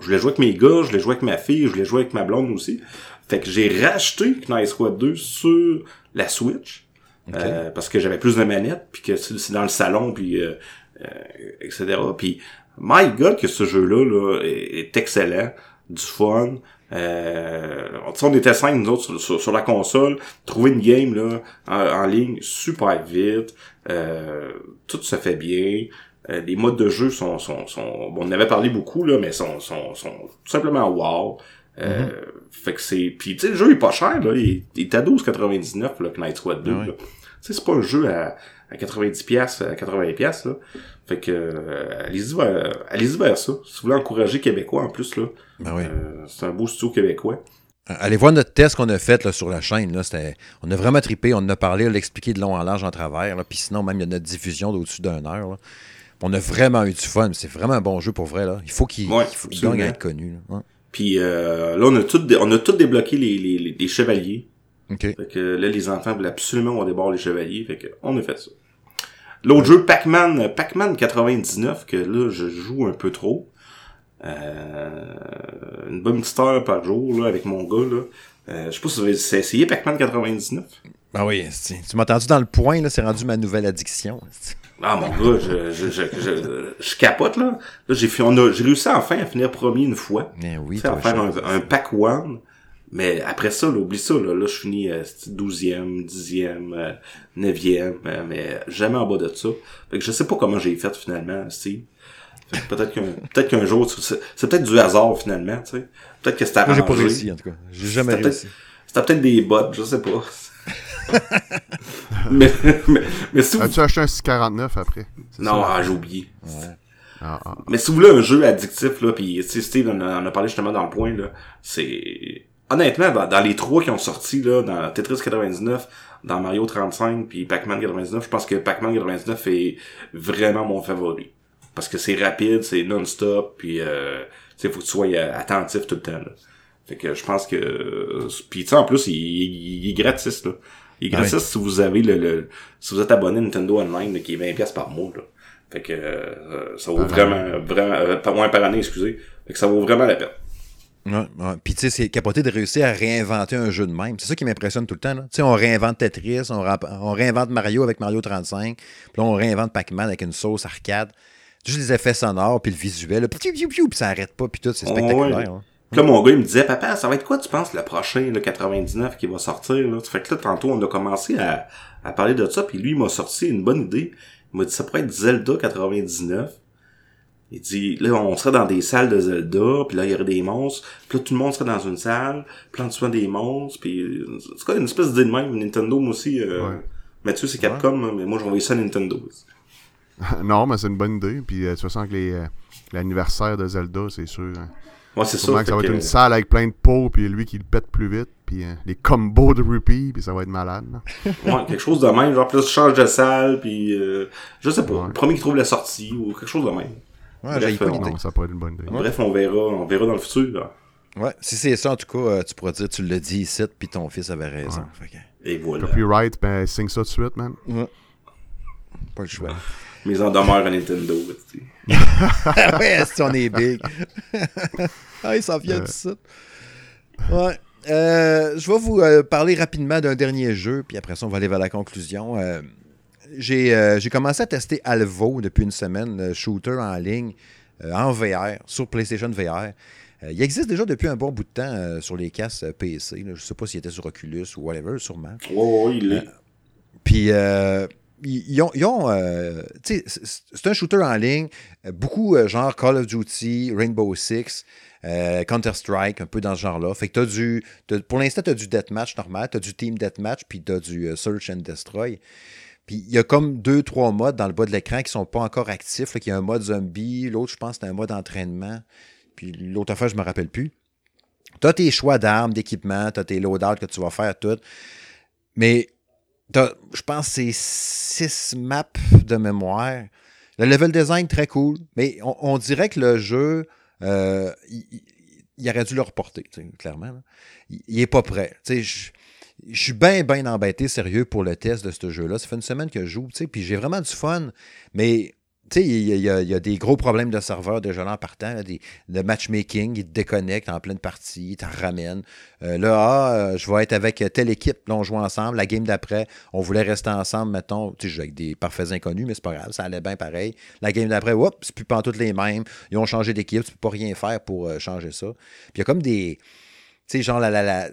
je l'ai joué avec mes gars, je l'ai joué avec ma fille, je l'ai joué avec ma blonde aussi. Fait que j'ai racheté Knight Squad 2 sur la Switch parce que j'avais plus de manettes puis que c'est dans le salon puis etc. Puis my God que ce jeu là, est excellent, du fun. Euh, on était cinq, nous autres, sur, la console. Trouver une game là en, ligne super vite. Euh, tout se fait bien. Euh, les modes de jeu sont, sont, sont bon, on en avait parlé beaucoup là, mais sont, sont, sont tout simplement wow. Euh, mm-hmm. Fait que c'est, puis tu sais le jeu est pas cher là, il, est à 12,99 là, Knight Squad 2. Tu sais c'est pas un jeu à, à 90 pièces, à 80 pièces là. Fait que euh, allez-y vers, ça. Si vous voulez encourager Québécois en plus là, ben oui. Euh, c'est un beau studio québécois. Euh, allez voir notre test qu'on a fait là, sur la chaîne. Là, on a vraiment trippé, on en a parlé, on l'a expliqué de long en large en travers. Puis sinon, même il y a notre diffusion d'au-dessus d'une heure. On a vraiment eu du fun. C'est vraiment un bon jeu pour vrai. Là. Il faut qu'il ouais, gagne à être connu. Là. Puis euh, là, on a tout, on a tout débloqué les, les, les, chevaliers. OK. Fait que là, les enfants voulaient absolument avoir des les chevaliers. Fait que on a fait ça. L'autre jeu, Pac-Man, Pac-Man 99, que là, je joue un peu trop. Euh, une bonne petite heure par jour là, avec mon gars. Là. Euh, je sais pas si vous avez essayé Pac-Man 99. Ben oui, tu m'as entendu dans le point, là, c'est rendu ma nouvelle addiction. Ah mon gars, je, je, je, je, capote là. Là, j'ai j'ai réussi enfin à finir premier une fois. Ben oui, à faire un, un, pack one. Mais après ça, là, oublie ça, là, là je finis euh, 12e, 10e, 9e, mais jamais en bas de ça. Fait que je sais pas comment j'ai fait finalement, Steve. Peut-être qu'un peut-être qu'un jour, c'est peut-être du hasard finalement, tu sais. Peut-être que c'était arrangé. Moi, j'ai pas réussi, en tout cas. J'ai jamais réussi. C'était peut-être des bots, je sais pas. mais, mais, mais si vous... As-tu acheté un 649 après? Non, ah, j'ai oublié. Ouais. Ah, ah. Mais si vous voulez un jeu addictif, là, pis Steve en a, parlé justement dans le point, là, c'est... Honnêtement, dans, les trois qui ont sorti, là, dans Tetris 99, dans Mario 35 puis Pac-Man 99, je pense que Pac-Man 99 est vraiment mon favori parce que c'est rapide, c'est non-stop, puis euh, faut que tu sois euh, attentif tout le temps. Là. Fait que je pense que euh, puis tu sais en plus il, il, est gratis là. Il est gratis si vous avez le, le, si vous êtes abonné à Nintendo Online qui est 20 pièces par mois là. Fait que euh, ça vaut vraiment vraiment pas moins par année, excusez. Fait que ça vaut vraiment la peine. Ouais, ouais. Puis tu sais, c'est capoté de réussir à réinventer un jeu de même. C'est ça qui m'impressionne tout le temps. Tu sais, on réinvente Tetris, on, on, réinvente Mario avec Mario 35, puis là, on réinvente Pac-Man avec une sauce arcade. Juste les effets sonores, puis le visuel, puis ça arrête pas, puis tout, c'est spectaculaire. Hein. Là, mon gars, il me disait, papa, ça va être quoi, tu penses, le prochain, le 99 qui va sortir, là? Fait que là, tantôt, on a commencé à, à parler de ça, puis lui, il m'a sorti une bonne idée. Il m'a dit, ça pourrait être Zelda 99. Il dit, là, on serait dans des salles de Zelda, puis là, il y aurait des monstres, puis là, tout le monde serait dans une salle, puis là, tu des monstres, puis c'est quoi, une espèce d'idée de même, Nintendo, moi aussi, euh, ouais. Mathieu, c'est Capcom, mais moi, j'ai envoyé ça à Nintendo. non, mais c'est une bonne idée. Puis, euh, de toute façon, avec euh, l'anniversaire de Zelda, c'est sûr. Hein. Ouais, c'est ça. Que ça va être que- une salle avec plein de pots, puis lui qui le pète plus vite, puis euh, les combos de rupee, puis ça va être malade. Ouais, quelque chose de même. Genre, plus tu changes de salle, puis euh, je sais pas. Ouais. Le premier qui trouve la sortie, ou quelque chose de même. Ouais, Bref, pas euh, l'idée. Non, ça pourrait être une bonne idée. Bref, on verra, on verra dans le futur. là. Ouais, si c'est ça, en tout cas, euh, tu pourras dire tu l'as dit ici, puis ton fils avait raison. Fait que, Et voilà. Copyright, ben signe ça tout de suite, man. ouais. Pas le choix. Mise en demeure à Nintendo. tu sais. Ouais, si on est big. ah, il s'en vient du site. Ouais. Euh, je vais vous euh, parler rapidement d'un dernier jeu, puis après ça, on va aller vers la conclusion. Euh, j'ai euh, j'ai commencé à tester Alvo depuis une semaine, le shooter en ligne, euh, en VR, sur PlayStation VR. Euh, il existe déjà depuis un bon bout de temps sur les casques PC. là. Je ne sais pas s'il était sur Oculus ou whatever, sûrement. Ouais, ouais, il est. Puis, ils ont. euh, c'est- un shooter en ligne. Beaucoup, euh, genre Call of Duty, Rainbow Six, euh, Counter-Strike, un peu dans ce genre-là. Fait que t'as du. pour l'instant, tu as du deathmatch normal, tu as du team deathmatch, puis tu as du search and destroy. Puis il y a comme deux, trois modes dans le bas de l'écran qui sont pas encore actifs. Là, qu'il y a un mode zombie, l'autre, je pense, c'est un mode entraînement. Puis l'autre affaire, je me rappelle plus. Tu as tes choix d'armes, d'équipement, tu as tes loadouts que tu vas faire, tout. Mais je pense que c'est six maps de mémoire. Le level design, très cool. Mais on, dirait que le jeu, euh, il, il- il aurait dû le reporter, clairement. Il, il est pas prêt. Je je suis bien, bien embêté, sérieux, pour le test de ce jeu-là. Ça fait une semaine que je joue, tu sais, puis j'ai vraiment du fun. Mais, tu sais, il y, a- des gros problèmes de serveur déjà là en partant. de matchmaking, il te déconnecte en pleine partie, il t'en ramène. Euh, là, ah, euh, je vais être avec telle équipe. Là, on joue ensemble. La game d'après, on voulait rester ensemble, mettons. Tu sais, avec des parfaits inconnus, mais c'est pas grave, ça allait bien pareil. La game d'après, hop, c'est plus pas toutes les mêmes. Ils ont changé d'équipe, tu peux pas rien faire pour euh, changer ça. Puis il y a comme des. Tu sais, genre, la, la-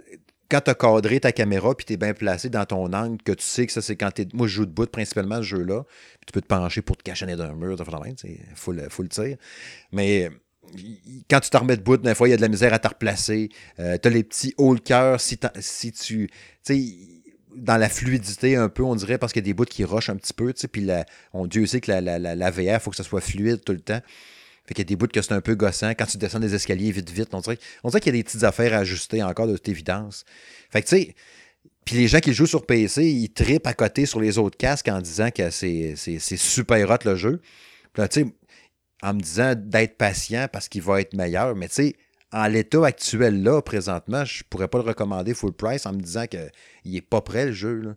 quand tu as cadré ta caméra puis tu es bien placé dans ton angle, que tu sais que ça, c'est quand tu Moi, je joue debout principalement ce jeu-là. Tu peux te pencher pour te cacher dans un mur, de c'est full, full tir. Mais quand tu te remets debout, des fois, il y a de la misère à te replacer. Euh, tu as les petits hauts le cœur si, t'en- tu. Dans la fluidité un peu, on dirait, parce qu'il y a des bouts qui rushent un petit peu, puis la- on, Dieu sait que la, la, la, la VR, il faut que ça soit fluide tout le temps. Fait qu'il y a des bouts que c'est un peu gossant. Quand tu descends des escaliers vite, vite, on dirait, on qu'il y a des petites affaires à ajuster encore de toute évidence. Fait que tu sais, puis les gens qui le jouent sur PC, ils tripent à côté sur les autres casques en disant que c'est super hot le jeu. Puis tu sais, en me disant d'être patient parce qu'il va être meilleur. Mais tu sais, en l'état actuel là, présentement, je pourrais pas le recommander full price en me disant qu'il est pas prêt le jeu.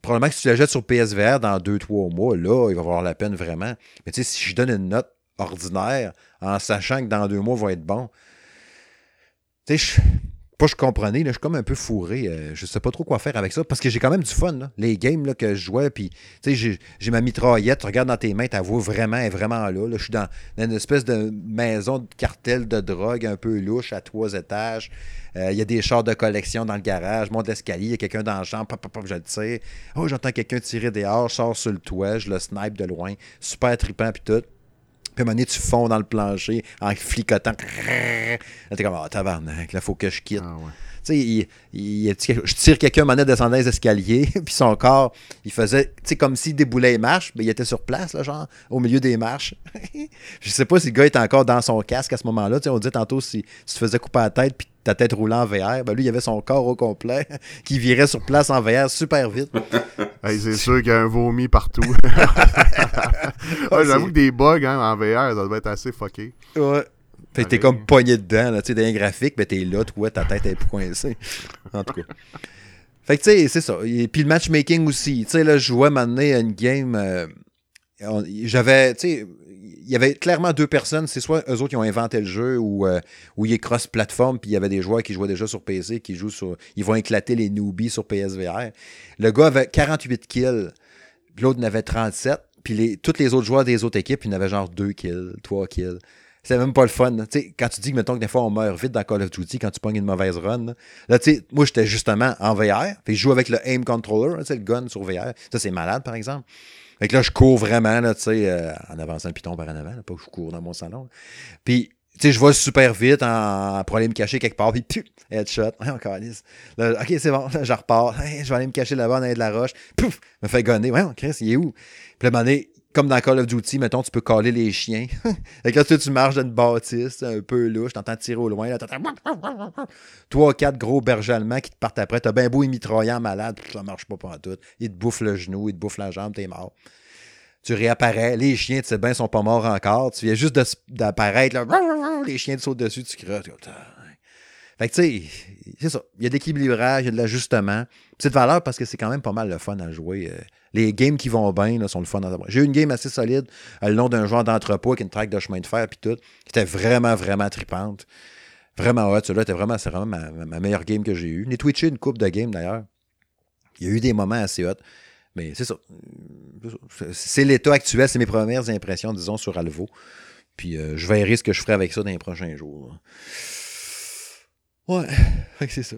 Probablement que si tu l'achètes sur PSVR dans 2-3 mois, là, il va valoir la peine vraiment. Mais tu sais, si je donne une note ordinaire en sachant que dans deux mois, va être bon, tu sais, pas je comprenais, je suis comme un peu fourré. euh, je sais pas trop quoi faire avec ça parce que j'ai quand même du fun. Les games que je jouais, puis j'ai- ma mitraillette, tu dans tes mains, ta voix vraiment est vraiment là. Je suis dans, une espèce de maison de cartel de drogue un peu louche à trois étages. Euh, Il y a des chars de collection dans le garage, monte l'escalier, il y a quelqu'un dans pop, pop, je le tire. Oh, j'entends quelqu'un tirer dehors, je sors sur le toit, je le snipe de loin. Super trippant, puis tout. Puis à un moment tu fonds dans le plancher en flicotant. T'es comme, ah, tabarnak, là, faut que je quitte. Ah. Sais, il, il- il- je tire quelqu'un, manette descendant les escaliers, puis son corps, il faisait, tu sais, comme s'il déboulait les marches, mais il était sur place, là, genre, au milieu des marches. je sais pas si le gars était encore dans son casque à ce moment-là. Tu sais, on dit tantôt, si, si tu faisais couper la tête, puis ta tête roulait en VR, ben lui, il avait son corps au complet, qui virait sur place en VR super vite. Hey, c'est sûr qu'il y a un vomi partout. Ouais, J'avoue que des bugs hein, en VR, ça doit être assez fucké. Ouais. Fait que t'es Pareil. comme pogné dedans, là, tu sais, dans un graphique, mais t'es là, toi, ta tête est coincée. En tout cas. Fait que, tu sais, c'est ça. Et puis le matchmaking aussi. Tu sais, là, je jouais maintenant à une game. euh, J'avais, tu sais, il y avait clairement deux personnes. C'est soit eux autres qui ont inventé le jeu ou, euh, il est cross-platform, puis il y avait des joueurs qui jouaient déjà sur PC, qui jouent sur. Ils vont éclater les newbies sur PSVR. Le gars avait 48 kills, l'autre en avait 37. Puis les, tous les autres joueurs des autres équipes, ils en avaient genre 2 kills, 3 kills. C'est même pas le fun. quand tu dis que, mettons, que des fois, on meurt vite dans Call of Duty quand tu pognes une mauvaise run. Là, tu sais, moi, j'étais justement en VR. Puis je joue avec le aim controller, hein, le gun sur VR. Ça, c'est malade, par exemple. Fait que là, je cours vraiment, là, euh, en avançant le piton par en avant, pas que je cours dans mon salon. Puis, tu sais, je vais super vite pour aller me cacher quelque part, puis puf, headshot. Ouais, encore ok, c'est bon, je repars. Je vais aller me cacher là-bas dans de la roche. Pouf, me fait gonner. Ouais, Chris, il est où? Puis là, donné, comme dans Call of Duty, mettons, tu peux caler les chiens. et quand tu marches dans bâtisse, un peu louche, t'entends tirer au loin, là. Trois, quatre gros bergers allemands qui te partent après. T'as bien beau en malade, ça marche pas pour tout. Ils te bouffent le genou, ils te bouffent la jambe, t'es mort. Tu réapparais, les chiens, tu sais bien, sont pas morts encore. Tu viens juste d'apparaître, là, les chiens te sautent dessus, tu cries. Fait que, tu sais, c'est ça. Il y a de l'équilibrage, il y a de l'ajustement. De valeur parce que c'est quand même pas mal le fun à jouer. Euh, les games qui vont bien là, sont le fun à jouer. J'ai eu une game assez solide euh, le long d'un joueur d'entrepôt avec une traque de chemin de fer puis tout. Qui était vraiment, vraiment tripante. Vraiment hot. Celui-là était vraiment, c'est vraiment ma, meilleure game que j'ai eue. J'ai twitché une coupe de game d'ailleurs. Il y a eu des moments assez hot. Mais c'est ça. C'est l'état actuel, c'est mes premières impressions, disons, sur Alvo. Puis euh, je verrai ce que je ferai avec ça dans les prochains jours. Ouais, c'est ça.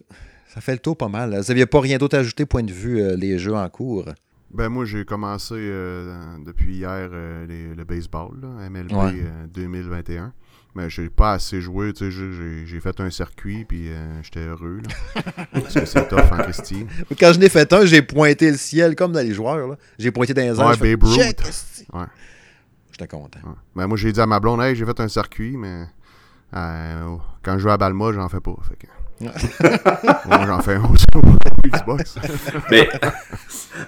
Ça fait le tour pas mal. Vous n'aviez pas rien d'autre à ajouter, point de vue, euh, les jeux en cours? Ben moi, j'ai commencé euh, depuis hier euh, le baseball, MLB 2021. Mais j'ai pas assez joué, tu sais, j'ai fait un circuit, puis j'étais heureux, parce que c'est tough en Christie. Quand je n'ai fait un, j'ai pointé le ciel, comme dans les joueurs, J'ai pointé dans les airs. Ouais, Babe Ruth. Ouais. J'étais content. Ben moi, j'ai dit à ma blonde, hey, j'ai fait un circuit, mais euh, quand je joue à Balma, j'en fais pas. Fait que... Moi, j'en fais un aussi Xbox. mais,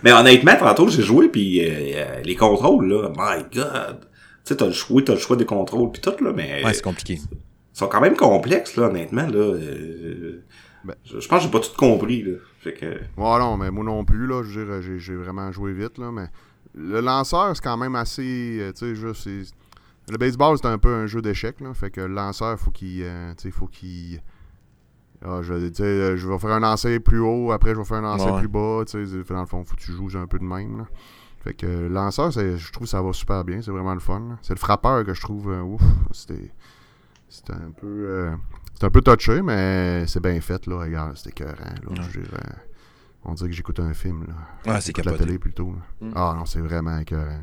mais honnêtement, tantôt, j'ai joué, puis euh, euh, les contrôles, là, my God! Tu sais, t'as le choix, t'as le choix des contrôles, puis tout, là, mais... Ouais, c'est compliqué. Ils sont quand même complexes, là, honnêtement, là. Ben, je, pense que j'ai pas tout compris, là. Fait que... Ouais, non, mais moi non plus, là, je veux dire, j'ai vraiment joué vite, là, mais... Le lanceur, c'est quand même assez... Tu sais, juste... Le baseball, c'est un peu un jeu d'échecs. Fait que le lanceur, faut qu'il. Euh, faut qu'il. Ah, je, je vais faire un lancer plus haut, après je vais faire un lancer plus bas. Dans le fond, faut que tu joues un peu de même. Là. Fait que le lanceur, je trouve que ça va super bien. C'est vraiment le fun. C'est le frappeur que je trouve euh, ouf. C'était. C'était un peu. Euh, c'est un peu touché, mais c'est bien fait. Là. Regarde, c'était écœurant. Là. On dirait que j'écoute un film. Là. Ah, c'est la télé plutôt. Mm. Ah non, c'est vraiment écœurant.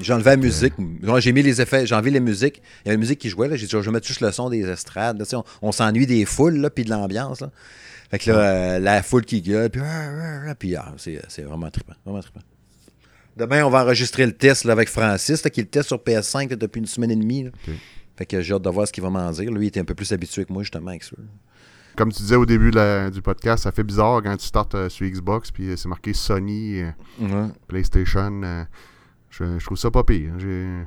J'ai enlevé la musique. J'ai mis les effets, j'ai enlevé les musiques. Il y avait la musique qui jouait. J'ai dit, je vais mettre juste le son des estrades. on, s'ennuie des foules, là, puis de l'ambiance. Fait que là, euh, la foule qui gueule, puis, puis ah, c'est vraiment trippant. Vraiment trippant. Demain, on va enregistrer le test là, avec Francis, qui le test sur PS5 depuis une semaine et demie. Fait que j'ai hâte de voir ce qu'il va m'en dire. Lui, il était un peu plus habitué que moi, justement, avec ça. Comme tu disais au début du podcast, ça fait bizarre quand tu startes euh, sur Xbox, puis euh, c'est marqué Sony, PlayStation. Je, trouve ça pas pire. Je,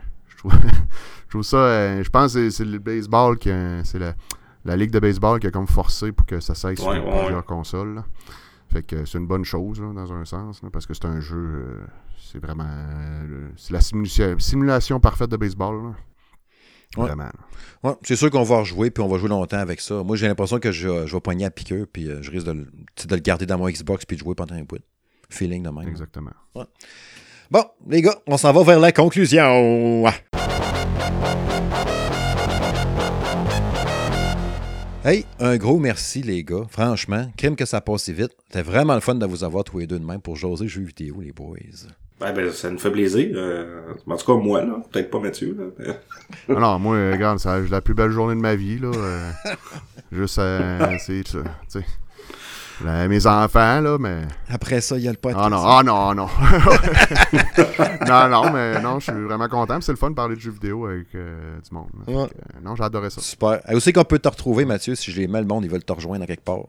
trouve, ça. Euh, je pense que c'est le baseball qui c'est la, ligue de baseball qui a comme forcé pour que ça s'aille sur plusieurs consoles. Fait que c'est une bonne chose dans un sens, parce que c'est un jeu. Euh, c'est vraiment. Euh, c'est la simulation, parfaite de baseball. Vraiment. Ouais, c'est sûr qu'on va rejouer, puis on va jouer longtemps avec ça. Moi, j'ai l'impression que je, vais poigner à piqueur, puis je risque de, de, le garder dans mon Xbox, puis de jouer pendant un bout. Feeling de même. Exactement. Bon, les gars, on s'en va vers la conclusion. Hey, un gros merci, les gars. Franchement, crime que ça passe si vite. C'était vraiment le fun de vous avoir tous les deux de même pour jaser jeux vidéo, les boys. Ben, ben, ça nous fait plaisir. Euh, en tout cas, moi, là. Peut-être pas Mathieu, là. Non, moi, regarde, c'est la plus belle journée de ma vie, là. Euh, juste, euh, c'est ça. Mes enfants, là, mais. Après ça, il y a le podcast. Ah non, ah non, non. non, non, mais non, je suis vraiment content. C'est le fun de parler de jeux vidéo avec euh, du monde. Euh, non, j'ai adoré ça. Super. Et aussi qu'on peut te retrouver, Mathieu, si les mets le monde, ils veulent te rejoindre à quelque part?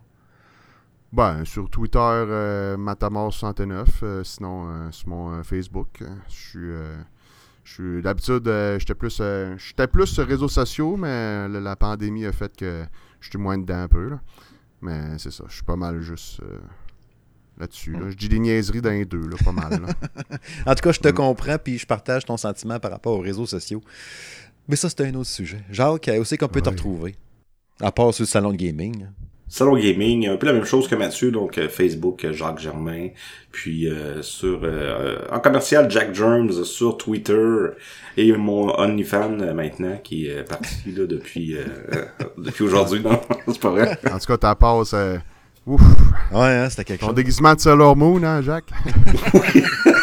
Ben, sur Twitter, euh, Matamor69, sinon sur mon Facebook. Je suis. je d'habitude, j'étais plus, j'étais plus sur réseaux sociaux, mais la, pandémie a fait que je suis moins dedans un peu. Là. Mais c'est ça, je suis pas mal juste euh, là-dessus. Je dis des niaiseries dans les deux, là, pas mal. en tout cas, je te mm. comprends, puis je partage ton sentiment par rapport aux réseaux sociaux. Mais ça, c'est un autre sujet. Jacques, aussi qu'on peut te retrouver, à part sur le salon de gaming. Salon Gaming, un peu la même chose que Mathieu, donc euh, Facebook, euh, Jacques Germain, puis euh, sur en commercial Jack Germs sur Twitter et mon OnlyFans maintenant qui est parti là depuis depuis aujourd'hui, non, c'est pas vrai. En tout cas, ta passe ouf. Ouais, hein, c'était quelque chose. Ton déguisement de Sailor Moon, hein, Jacques? oui.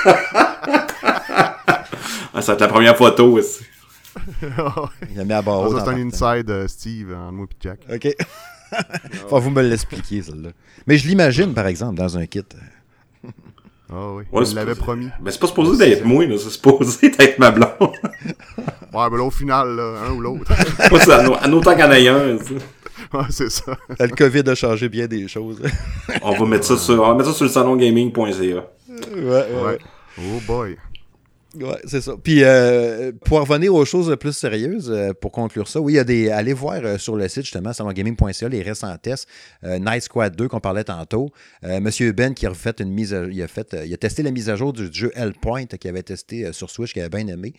ah, ça va être la première photo aussi. Il a mis à barreau. Ça, c'est un inside Steve entre moi et Jack. OK. Faut vous me l'expliquer, celle-là. Mais je l'imagine, par exemple, dans un kit. Ah oui, Ouais, l'avait pas- promis. Mais c'est pas supposé d'être moi, là. C'est supposé d'être ma blonde. Ouais, mais là, au final, là, un ou l'autre. Moi, c'est en, autant qu'il y en ait un. ouais, c'est ça. Le COVID a changé bien des choses. On va mettre ça sur, on va mettre ça sur le salongaming.ca. ouais, ouais. Ouais. Oh boy. Ouais, c'est ça. Puis, euh, pour revenir aux choses plus sérieuses, euh, pour conclure ça, oui, il y a des. Allez voir euh, sur le site, justement, salongaming.ca, les récents tests. Night Squad 2 qu'on parlait tantôt. Monsieur Ben qui a refait une mise à, il a fait, il a testé la mise à jour du jeu Hellpoint qu'il avait testé sur Switch, qu'il avait bien aimé.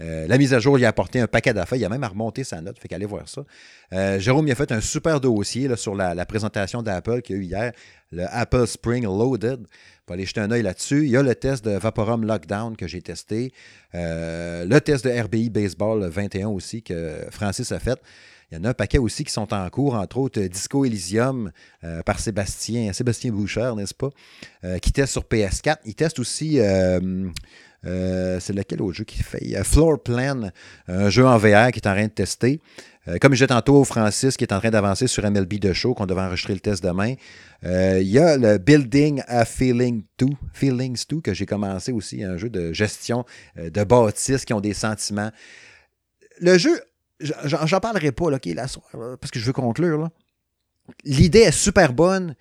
Euh, la mise à jour, il a apporté un paquet d'affaires. Il a même remonté sa note. Fait qu'allez voir ça. Euh, Jérôme, il a fait un super dossier sur la, présentation d'Apple qu'il y a eu hier, le Apple Spring Loaded. Pouvez aller jeter un œil là-dessus. Il y a le test de Vaporum Lockdown que j'ai testé. Euh, le test de RBI Baseball 21 aussi que Francis a fait. Il y en a un paquet aussi qui sont en cours, entre autres Disco Elysium par Sébastien, Sébastien Boucher, n'est-ce pas, qui teste sur PS4. Il teste aussi, euh, c'est lequel autre jeu qu'il fait? Euh, Floor Plan, un jeu en VR qui est en train de tester. Euh, comme je disais tantôt, Francis qui est en train d'avancer sur MLB de show, qu'on devait enregistrer le test demain. Il y a le Building a Feeling 2, Feelings 2, que j'ai commencé aussi, un jeu de gestion de bâtisses qui ont des sentiments. Le jeu, j'en parlerai pas, parce que je veux conclure. L'idée est super bonne,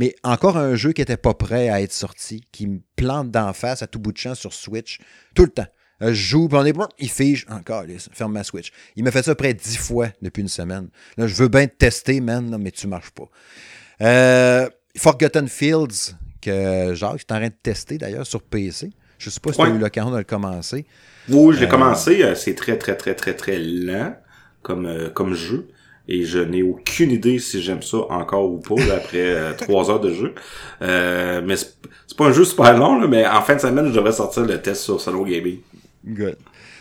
mais encore un jeu qui n'était pas prêt à être sorti, qui me plante d'en face à tout bout de champ sur Switch, tout le temps. Euh, Je joue, puis on est bon, il fige, encore, allez, ferme ma Switch. Il m'a fait ça près de 10 fois depuis une semaine. Là, je veux bien te tester, man, mais tu marches pas. Euh, Forgotten Fields, que Jacques est en train de tester d'ailleurs sur PC. Je sais pas si tu as eu l'occasion de le commencer. Oui, je l'ai commencé. euh, C'est très, très, très, très, très lent comme, euh, comme jeu. Et je n'ai aucune idée si j'aime ça encore ou pas là, après euh, trois heures de jeu. Euh, mais c'est pas un jeu super long, là, mais en fin de semaine, je devrais sortir le test sur Solo Gaming. Good.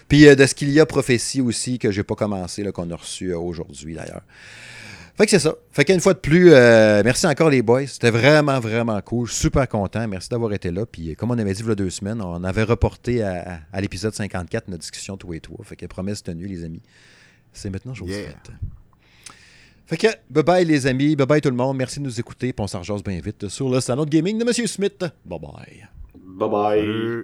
Puis euh, de ce qu'il y a prophétie aussi, que j'ai pas commencé, là, qu'on a reçu euh, aujourd'hui d'ailleurs. Fait que c'est ça. Fait qu'une fois de plus, euh, merci encore les boys. C'était vraiment, vraiment cool. Super content. Merci d'avoir été là. Puis comme on avait dit il y a deux semaines, on avait reporté à, l'épisode 54 notre discussion tous et toi. Fait que promesse tenue, les amis. C'est maintenant chose Yeah. Fait que, bye bye les amis, bye bye tout le monde. Merci de nous écouter. Puis on s'en bien vite sur le salon de gaming de M. Smith. Bye bye. Bye bye.